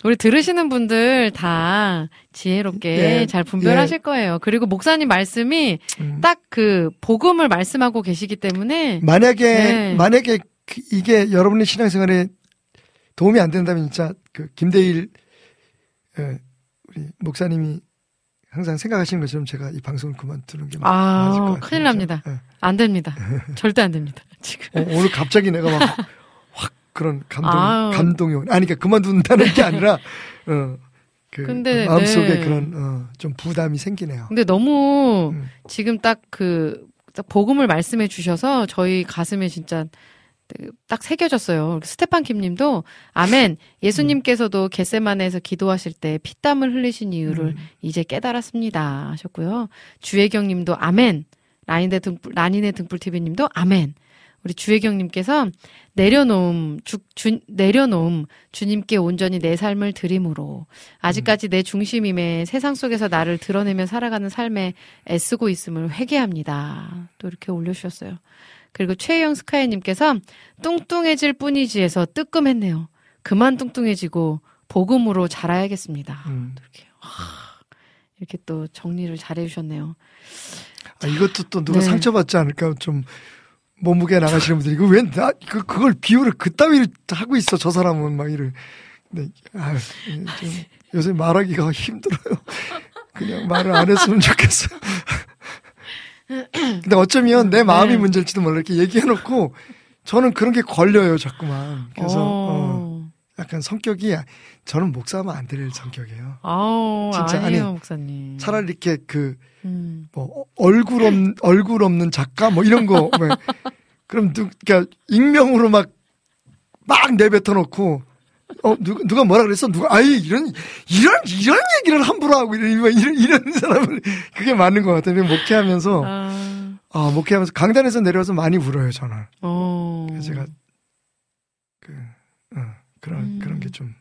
우리 들으시는 분들 다 지혜롭게 예, 잘 분별하실 예. 거예요. 그리고 목사님 말씀이 음. 딱그 복음을 말씀하고 계시기 때문에 만약에 네. 만약에 그- 이게 여러분의 신앙생활에 도움이 안 된다면 진짜 그 김대일 예, 우리 목사님이 항상 생각하시는 것처럼 제가 이 방송을 그만두는 게 아, 맞을 것 같아요. 큰일 납니다. 예. 안 됩니다. 절대 안 됩니다. 지금. 어, 오늘 갑자기 내가 막 확 그런 감동 아유. 감동이 오네. 아니 그러니까 그만둔다는 게 아니라 어, 그 근데, 마음속에 네. 그런 어, 좀 부담이 생기네요. 근데 너무 음. 지금 딱그 복음을 말씀해 주셔서 저희 가슴에 진짜 딱 새겨졌어요. 스테판 킴님도 아멘. 예수님께서도 겟세만에서 기도하실 때 피땀을 흘리신 이유를 음. 이제 깨달았습니다 하셨고요. 주혜경님도 아멘. 라인의 등불 라인의 등불 TV님도 아멘. 우리 주혜경님께서 내려놓음 주, 주, 내려놓음 주님께 온전히 내 삶을 드림으로 아직까지 내 중심임에 세상 속에서 나를 드러내며 살아가는 삶에 애쓰고 있음을 회개합니다. 또 이렇게 올려주셨어요. 그리고 최영 스카이님께서 뚱뚱해질 뿐이지에서 뜨끔했네요. 그만 뚱뚱해지고 복음으로 자라야겠습니다. 음. 이렇게, 와, 이렇게 또 정리를 잘해 주셨네요. 아, 이것도 또 누가 네. 상처받지 않을까 좀 몸무게 나가시는 분들이 이거 왜나 그, 그걸 비유를 그따위를 하고 있어 저 사람은 막 이를 네, 아유, 좀 요새 말하기가 힘들어요. 그냥 말을 안 했으면 좋겠어요. 근데 어쩌면 내 마음이 네. 문제일지도 몰라 이렇게 얘기해놓고 저는 그런 게 걸려요 자꾸만. 그래서 어, 어. 약간 성격이 저는 목사하면 안 될 성격이에요. 아우, 진짜, 아니에요, 아니, 목사님. 차라리 이렇게 그 음. 뭐 얼굴 없 얼굴 없는 작가 뭐 이런 거 뭐, 그럼 누 그러니까 익명으로 막 막 내뱉어 놓고 어 누가 누가 뭐라 그랬어 누가 아이 이런 이런 이런 얘기를 함부로 하고 이런 이런 이런 사람을 그게 맞는 것 같아요 목회하면서 아, 아 목회하면서 강단에서 내려와서 많이 울어요 저는 어. 그래서 제가 그 어, 그런 음. 그런 게 좀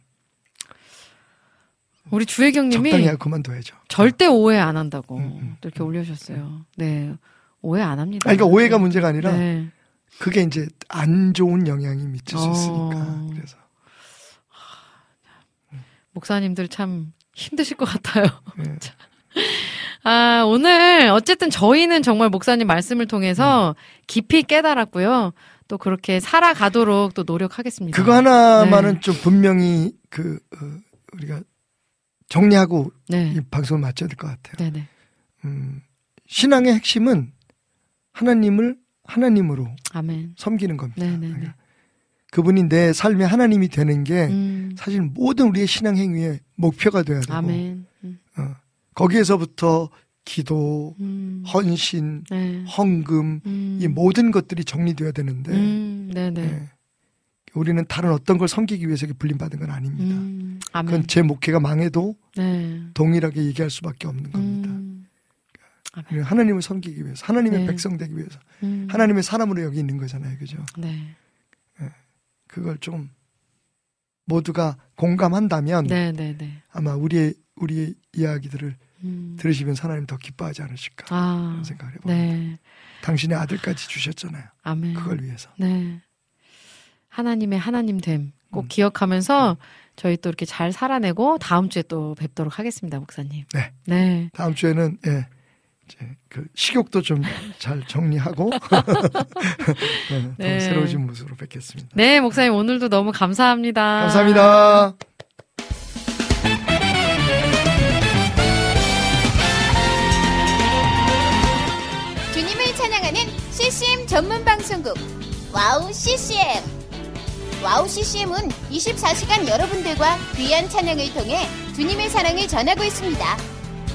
우리 주혜경님이 적당히 그만둬야죠. 절대 오해 안 한다고 음, 음, 또 이렇게 올려주셨어요. 네. 오해 안 합니다. 아니, 그러니까 오해가 문제가 아니라 네. 그게 이제 안 좋은 영향이 미칠 수 어. 있으니까 그래서 목사님들 참 힘드실 것 같아요. 예. 아, 오늘 어쨌든 저희는 정말 목사님 말씀을 통해서 깊이 깨달았고요. 또 그렇게 살아가도록 또 노력하겠습니다. 그거 하나만은 네. 좀 분명히 그 어, 우리가 정리하고 네. 이 방송을 마쳐야 될 것 같아요. 네네. 음, 신앙의 핵심은 하나님을 하나님으로 아멘. 섬기는 겁니다. 네네네. 그러니까 그분이 내 삶의 하나님이 되는 게 음. 사실 모든 우리의 신앙 행위의 목표가 돼야 되고 아멘. 음. 어, 거기에서부터 기도, 음. 헌신, 네. 헌금 음. 이 모든 것들이 정리돼야 되는데 음. 네네. 예. 우리는 다른 어떤 걸 섬기기 위해서 이렇게 불림 받은 건 아닙니다. 음. 그건 제 목회가 망해도 네. 동일하게 얘기할 수밖에 없는 겁니다. 음. 우리는 하나님을 섬기기 위해서, 하나님의 네. 백성 되기 위해서, 음. 하나님의 사람으로 여기 있는 거잖아요, 그죠? 네. 그걸 좀 모두가 공감한다면 네네네. 아마 우리의 우리의 이야기들을 음. 들으시면서 하나님 더 기뻐하지 않으실까 아. 그런 생각을 해봅니다. 네. 당신의 아들까지 주셨잖아요. 아멘. 그걸 위해서. 네. 하나님의 하나님 됨꼭 음. 기억하면서 저희 또 이렇게 잘 살아내고 다음 주에 또 뵙도록 하겠습니다, 목사님. 네. 네. 다음 주에는 예, 이제 그 식욕도 좀 잘 정리하고 네, 더 네. 새로워진 모습으로 뵙겠습니다. 네, 목사님 오늘도 너무 감사합니다. 감사합니다. 주님을 찬양하는 CCM 전문 방송국 WOW CCM WOW CCM은 24시간 여러분들과 귀한 찬양을 통해 주님의 사랑을 전하고 있습니다.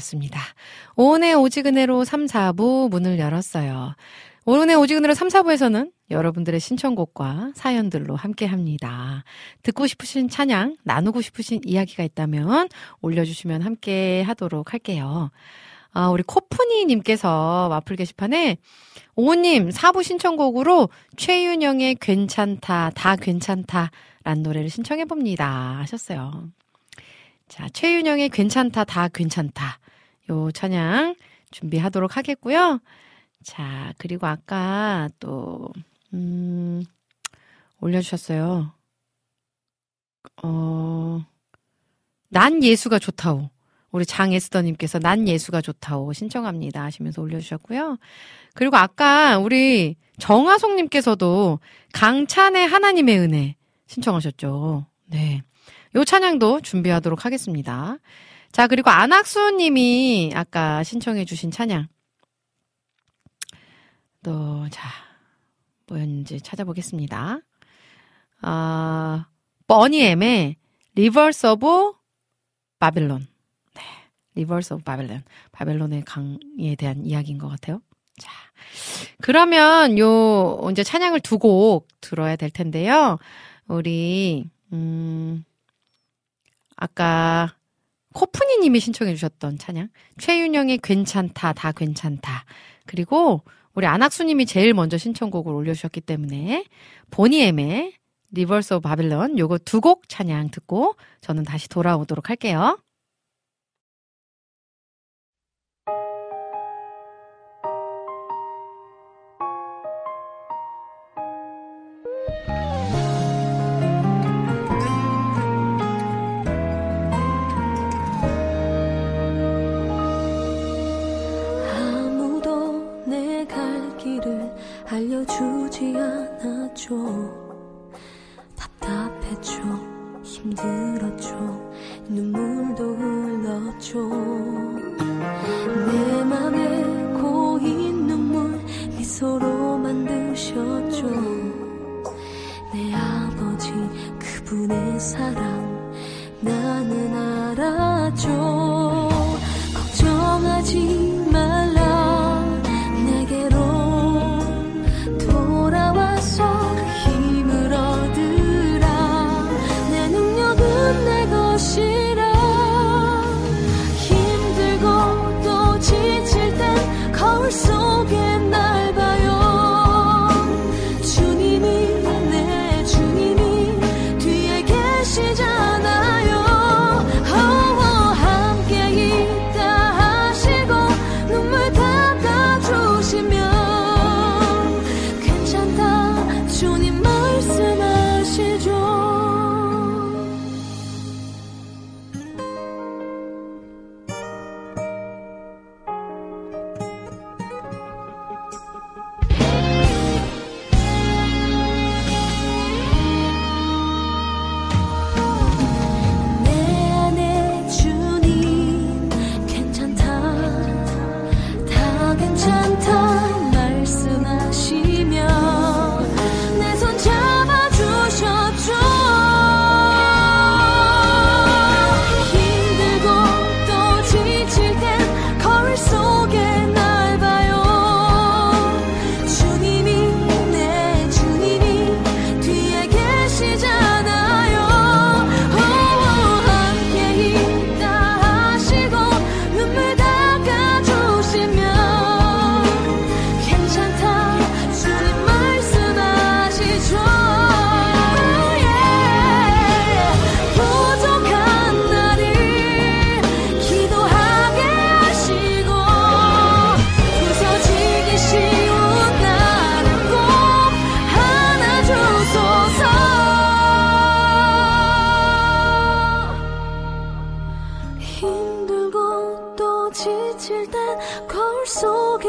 들으셨습니다. 오은의 오지근해로 3, 4부 문을 열었어요. 오은의 오지근해로 3, 4부에서는 여러분들의 신청곡과 사연들로 함께 합니다. 듣고 싶으신 찬양, 나누고 싶으신 이야기가 있다면 올려주시면 함께 하도록 할게요. 아, 우리 코프니님께서 와플 게시판에 오님 4부 신청곡으로 최윤영의 괜찮다, 다 괜찮다 라는 노래를 신청해봅니다. 하셨어요. 자, 최윤영의 괜찮다, 다 괜찮다. 요 찬양 준비하도록 하겠고요. 자, 그리고 아까 또, 음, 올려주셨어요. 어, 난 예수가 좋다오. 우리 장에스더님께서 난 예수가 좋다오 신청합니다 하시면서 올려주셨고요. 그리고 아까 우리 정화송님께서도 강찬의 하나님의 은혜 신청하셨죠. 네. 요 찬양도 준비하도록 하겠습니다. 자, 그리고 안학수 님이 아까 신청해 주신 찬양. 또, 자, 뭐였는지 찾아보겠습니다. 아, Boney M의 Rivers of Babylon. 네. Rivers of Babylon. 바벨론의 강에 대한 이야기인 것 같아요. 자. 그러면 요, 이제 찬양을 두 곡 들어야 될 텐데요. 우리, 음, 아까 코프니 님이 신청해 주셨던 찬양. 최윤영의 괜찮다, 다 괜찮다. 그리고 우리 안학수 님이 제일 먼저 신청곡을 올려주셨기 때문에 Boney M의 Rivers of Babylon 요거 두 곡 찬양 듣고 저는 다시 돌아오도록 할게요. 알려주지 않았죠. 답답했죠. 힘들었죠. 눈물도 흘렀죠. 내 맘에 고인 눈물 미소로 만드셨죠. 내 아버지 그분의 사랑 나는 알았죠 힘들고 또 지칠 땐 거울 속에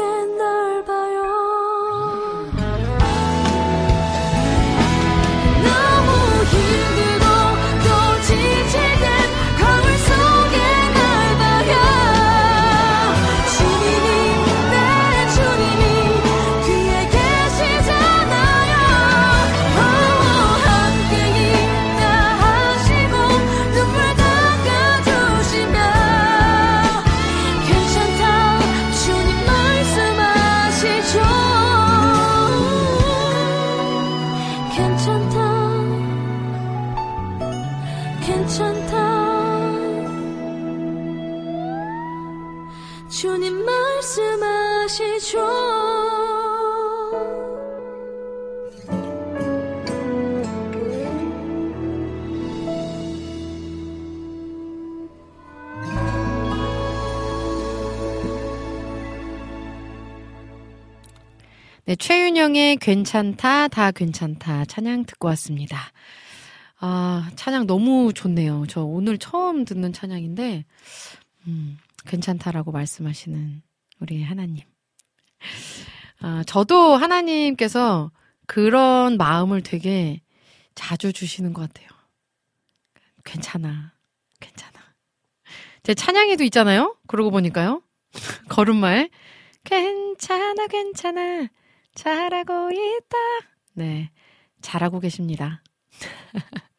네, 최윤영의 괜찮다, 다 괜찮다 찬양 듣고 왔습니다. 아, 찬양 너무 좋네요. 저 오늘 처음 듣는 찬양인데, 음, 괜찮다라고 말씀하시는 우리 하나님. 아, 저도 하나님께서 그런 마음을 되게 자주 주시는 것 같아요. 괜찮아. 괜찮아. 제 찬양에도 있잖아요? 그러고 보니까요. 걸음말. 괜찮아, 괜찮아. 잘하고 있다. 네. 잘하고 계십니다.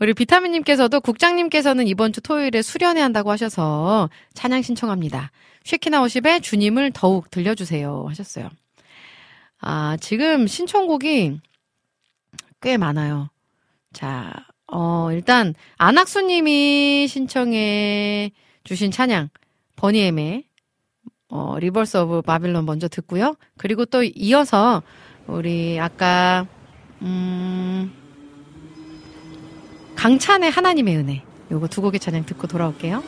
우리 비타민님께서도 국장님께서는 이번 주 토요일에 수련회 한다고 하셔서 찬양 신청합니다. 쉐키나 오십의 주님을 더욱 들려주세요. 하셨어요. 아, 지금 신청곡이 꽤 많아요. 자, 어, 일단, 안학수님이 신청해 주신 찬양, Boney M의, 어, Rivers of Babylon 먼저 듣고요. 그리고 또 이어서, 우리 아까, 음, 강찬의 하나님의 은혜. 요거 두 곡의 찬양 듣고 돌아올게요.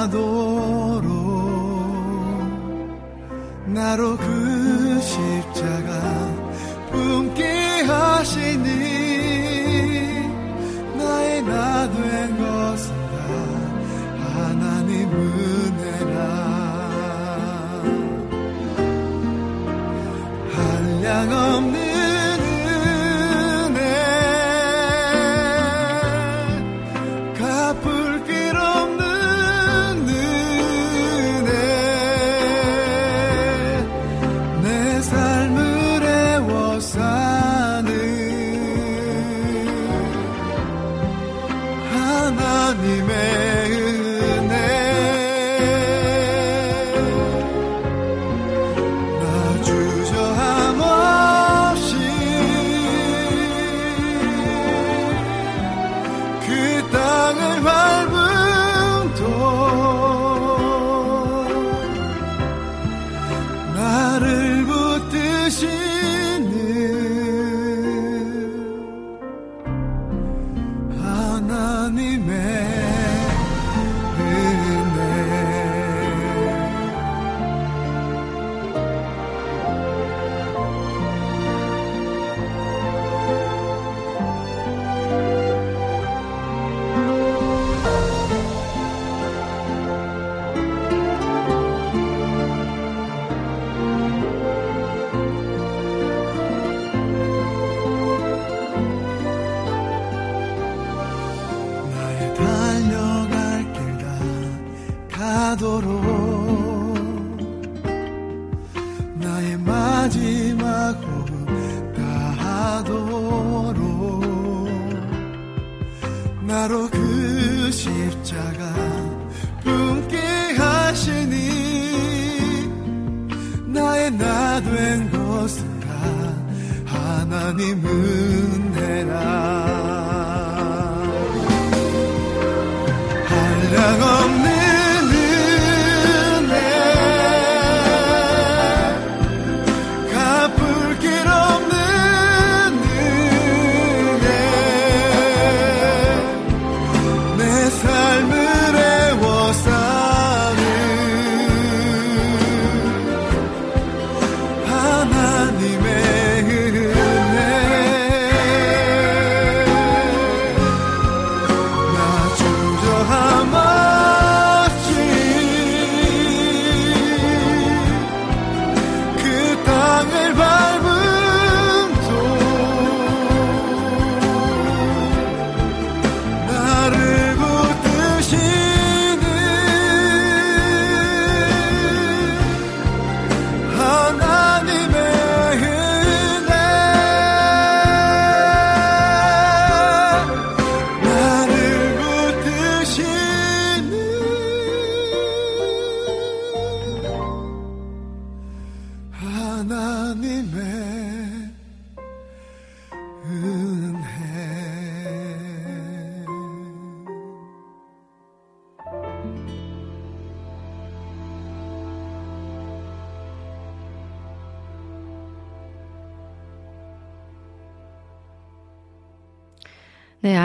가도록 나로 그 십자가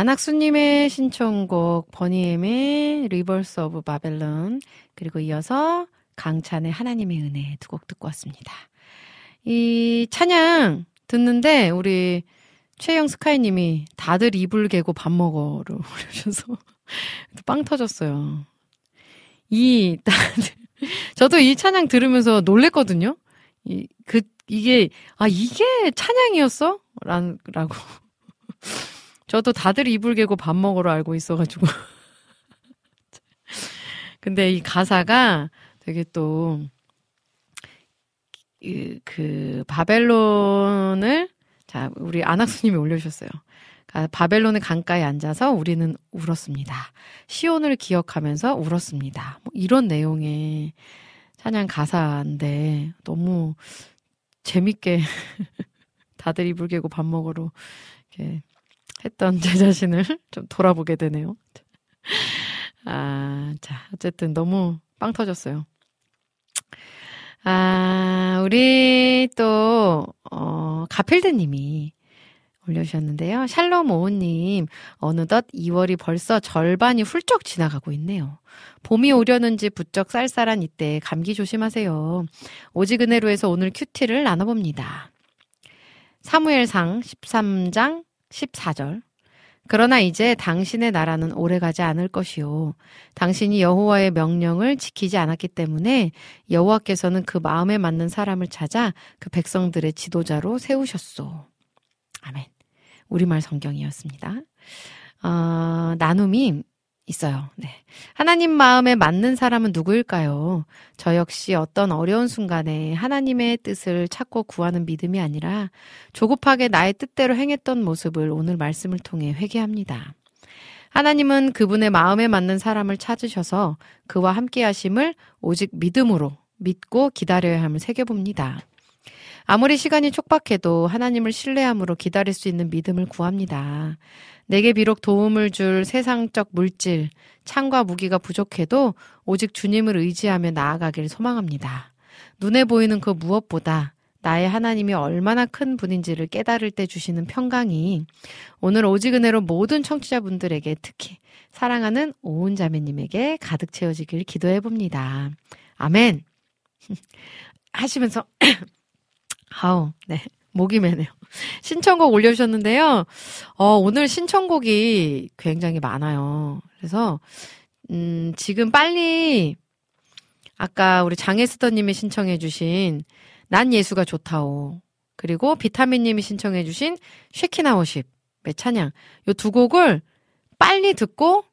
안학수님의 신청곡 Boney M의 Rivers of Babylon 그리고 이어서 강찬의 하나님의 은혜 두 곡 듣고 왔습니다. 이 찬양 듣는데 우리 최영 스카이님이 다들 이불 개고 밥 먹어를 올려주셔서 빵 터졌어요. 이 저도 이 찬양 들으면서 놀랬거든요. 이 그 이게 아 이게 찬양이었어? 란 라고 저도 다들 이불 개고 밥 먹으러 알고 있어가지고. 근데 이 가사가 되게 또, 그, 그 바벨론을, 자, 우리 안학수님이 올려주셨어요. 아, 바벨론의 강가에 앉아서 우리는 울었습니다. 시온을 기억하면서 울었습니다. 뭐 이런 내용의 찬양 가사인데 너무 재밌게 다들 이불 개고 밥 먹으러 이렇게 했던 제 자신을 좀 돌아보게 되네요. 아, 자, 어쨌든 너무 빵 터졌어요. 아, 우리 또, 어, 가필드 님이 올려주셨는데요. 샬롬 오우님, 어느덧 2월이 벌써 절반이 훌쩍 지나가고 있네요. 봄이 오려는지 부쩍 쌀쌀한 이때 감기 조심하세요. 오직 은혜로에서 오늘 큐티를 나눠봅니다. 사무엘상 13장 14절. 그러나 이제 당신의 나라는 오래가지 않을 것이요. 당신이 여호와의 명령을 지키지 않았기 때문에 여호와께서는 그 마음에 맞는 사람을 찾아 그 백성들의 지도자로 세우셨소. 아멘. 우리말 성경이었습니다. 어, 나눔이 있어요. 네. 하나님 마음에 맞는 사람은 누구일까요? 저 역시 어떤 어려운 순간에 하나님의 뜻을 찾고 구하는 믿음이 아니라 조급하게 나의 뜻대로 행했던 모습을 오늘 말씀을 통해 회개합니다. 하나님은 그분의 마음에 맞는 사람을 찾으셔서 그와 함께 하심을 오직 믿음으로 믿고 기다려야 함을 새겨봅니다. 아무리 시간이 촉박해도 하나님을 신뢰함으로 기다릴 수 있는 믿음을 구합니다. 내게 비록 도움을 줄 세상적 물질, 창과 무기가 부족해도 오직 주님을 의지하며 나아가길 소망합니다. 눈에 보이는 그 무엇보다 나의 하나님이 얼마나 큰 분인지를 깨달을 때 주시는 평강이 오늘 오직 은혜로 모든 청취자분들에게 특히 사랑하는 오은 자매님에게 가득 채워지길 기도해 봅니다. 아멘. 하시면서 아우, 네. 목이 메네요. 신청곡 올려주셨는데요. 어, 오늘 신청곡이 굉장히 많아요. 그래서, 음, 지금 빨리, 아까 우리 장혜스더님이 신청해주신, 난 예수가 좋다오. 그리고 비타민님이 신청해주신 쉐키나워십의 찬양. 요 두 곡을 빨리 듣고,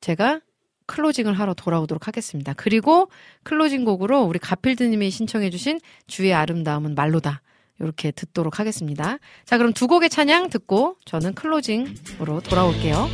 제가 closing을 하러 돌아오도록 하겠습니다. 그리고 closing 곡으로 우리 가필드님이 신청해주신 주의 아름다움은 말로다. 이렇게 듣도록 하겠습니다. 자, 그럼 두 곡의 찬양 듣고 저는 클로징으로 돌아올게요.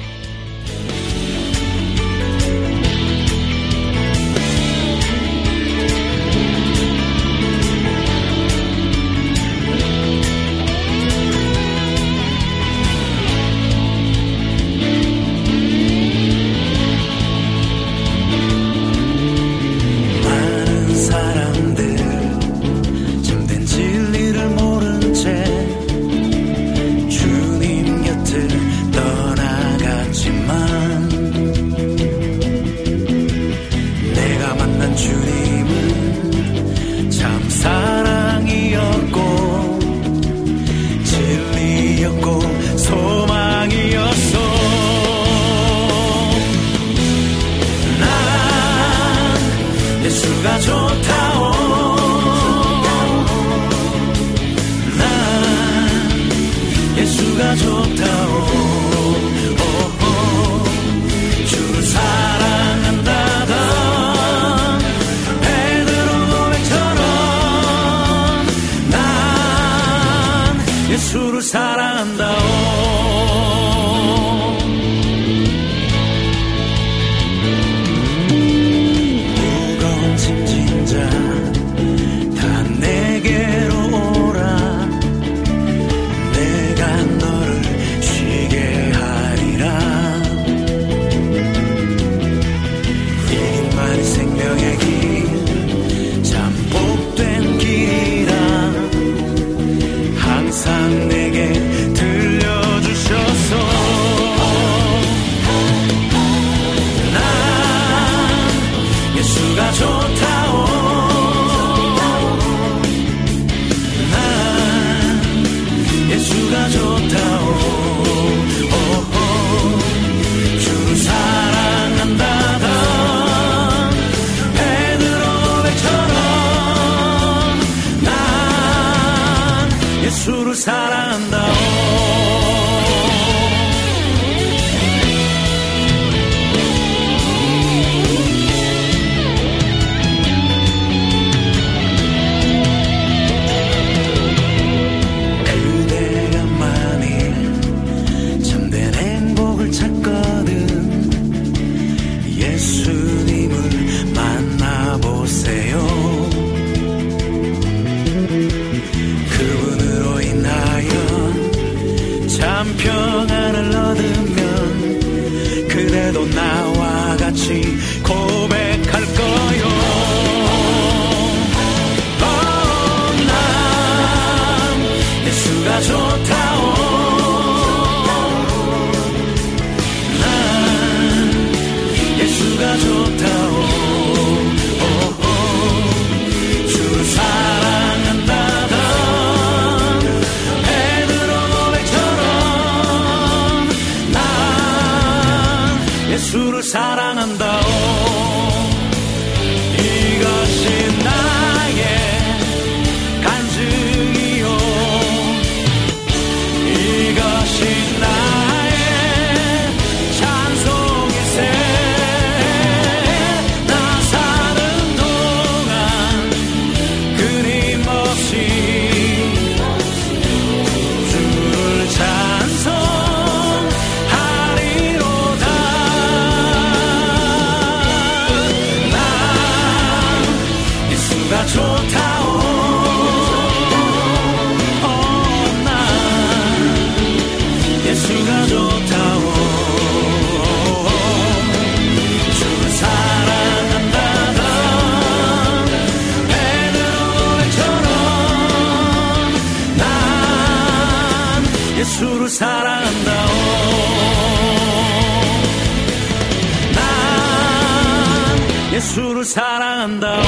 예수를 사랑한다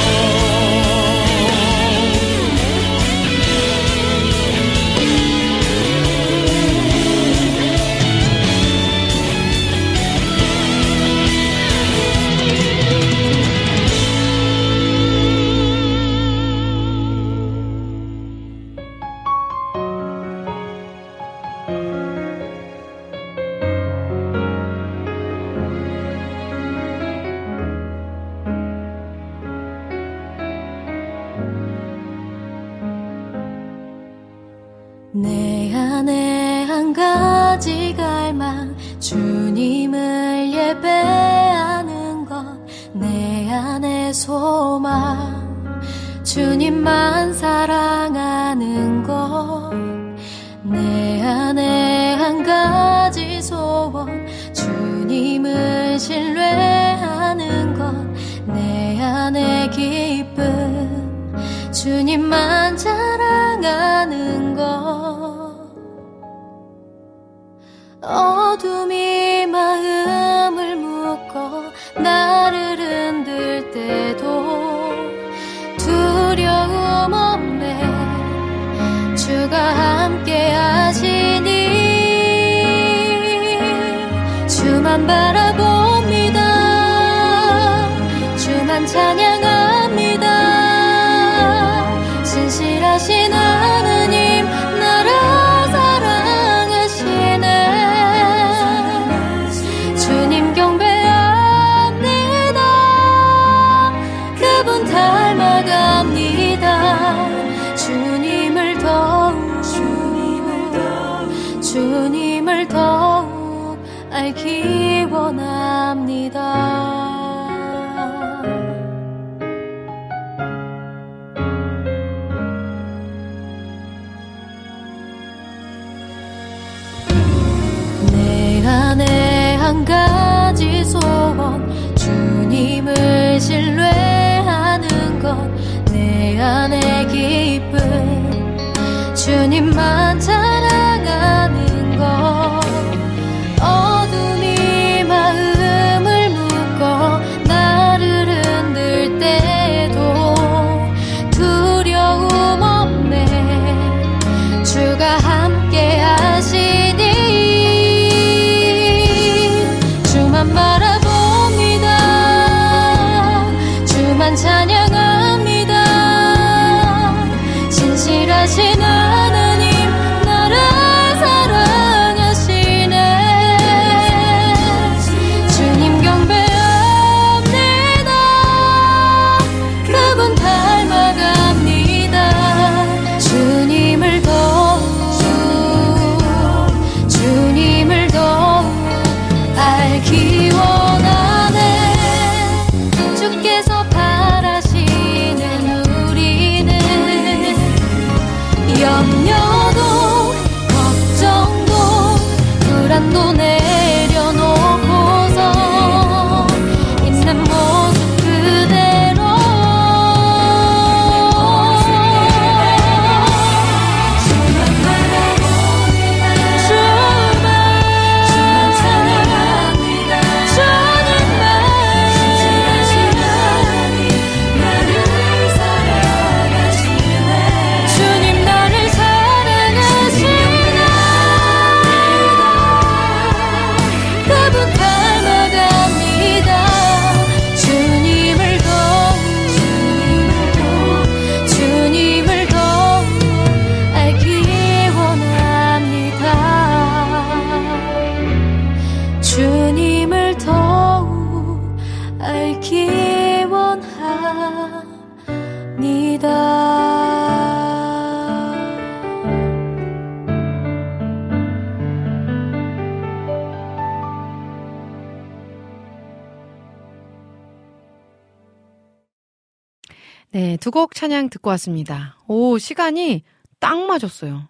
네, 두곡 찬양 듣고 왔습니다. 오, 시간이 딱 맞았어요.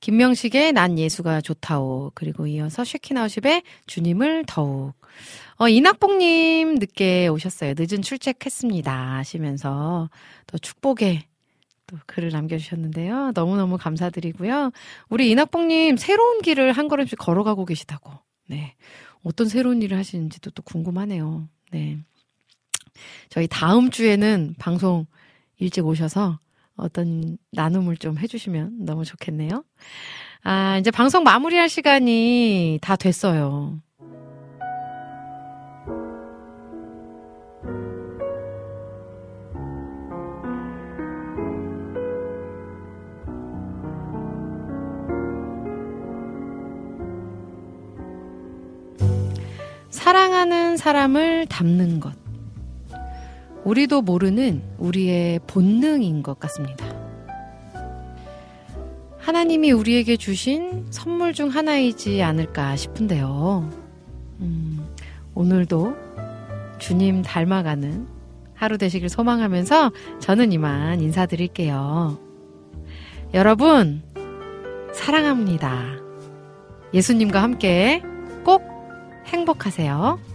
김명식의 난 예수가 좋다오. 그리고 이어서 쉐키나우십의 주님을 더욱. 어, 이낙봉님 늦게 오셨어요. 늦은 출첵했습니다. 하시면서 또 축복의 또 글을 남겨주셨는데요. 너무너무 감사드리고요. 우리 이낙봉님 새로운 길을 한 걸음씩 걸어가고 계시다고. 네. 어떤 새로운 일을 하시는지도 또 궁금하네요. 네. 저희 다음 주에는 방송 일찍 오셔서 어떤 나눔을 좀 해주시면 너무 좋겠네요. 아, 이제 방송 마무리할 시간이 다 됐어요. 사랑하는 사람을 닮는 것. 우리도 모르는 우리의 본능인 것 같습니다. 하나님이 우리에게 주신 선물 중 하나이지 않을까 싶은데요. 음, 오늘도 주님 닮아가는 하루 되시길 소망하면서 저는 이만 인사드릴게요. 여러분, 사랑합니다. 예수님과 함께 꼭 행복하세요.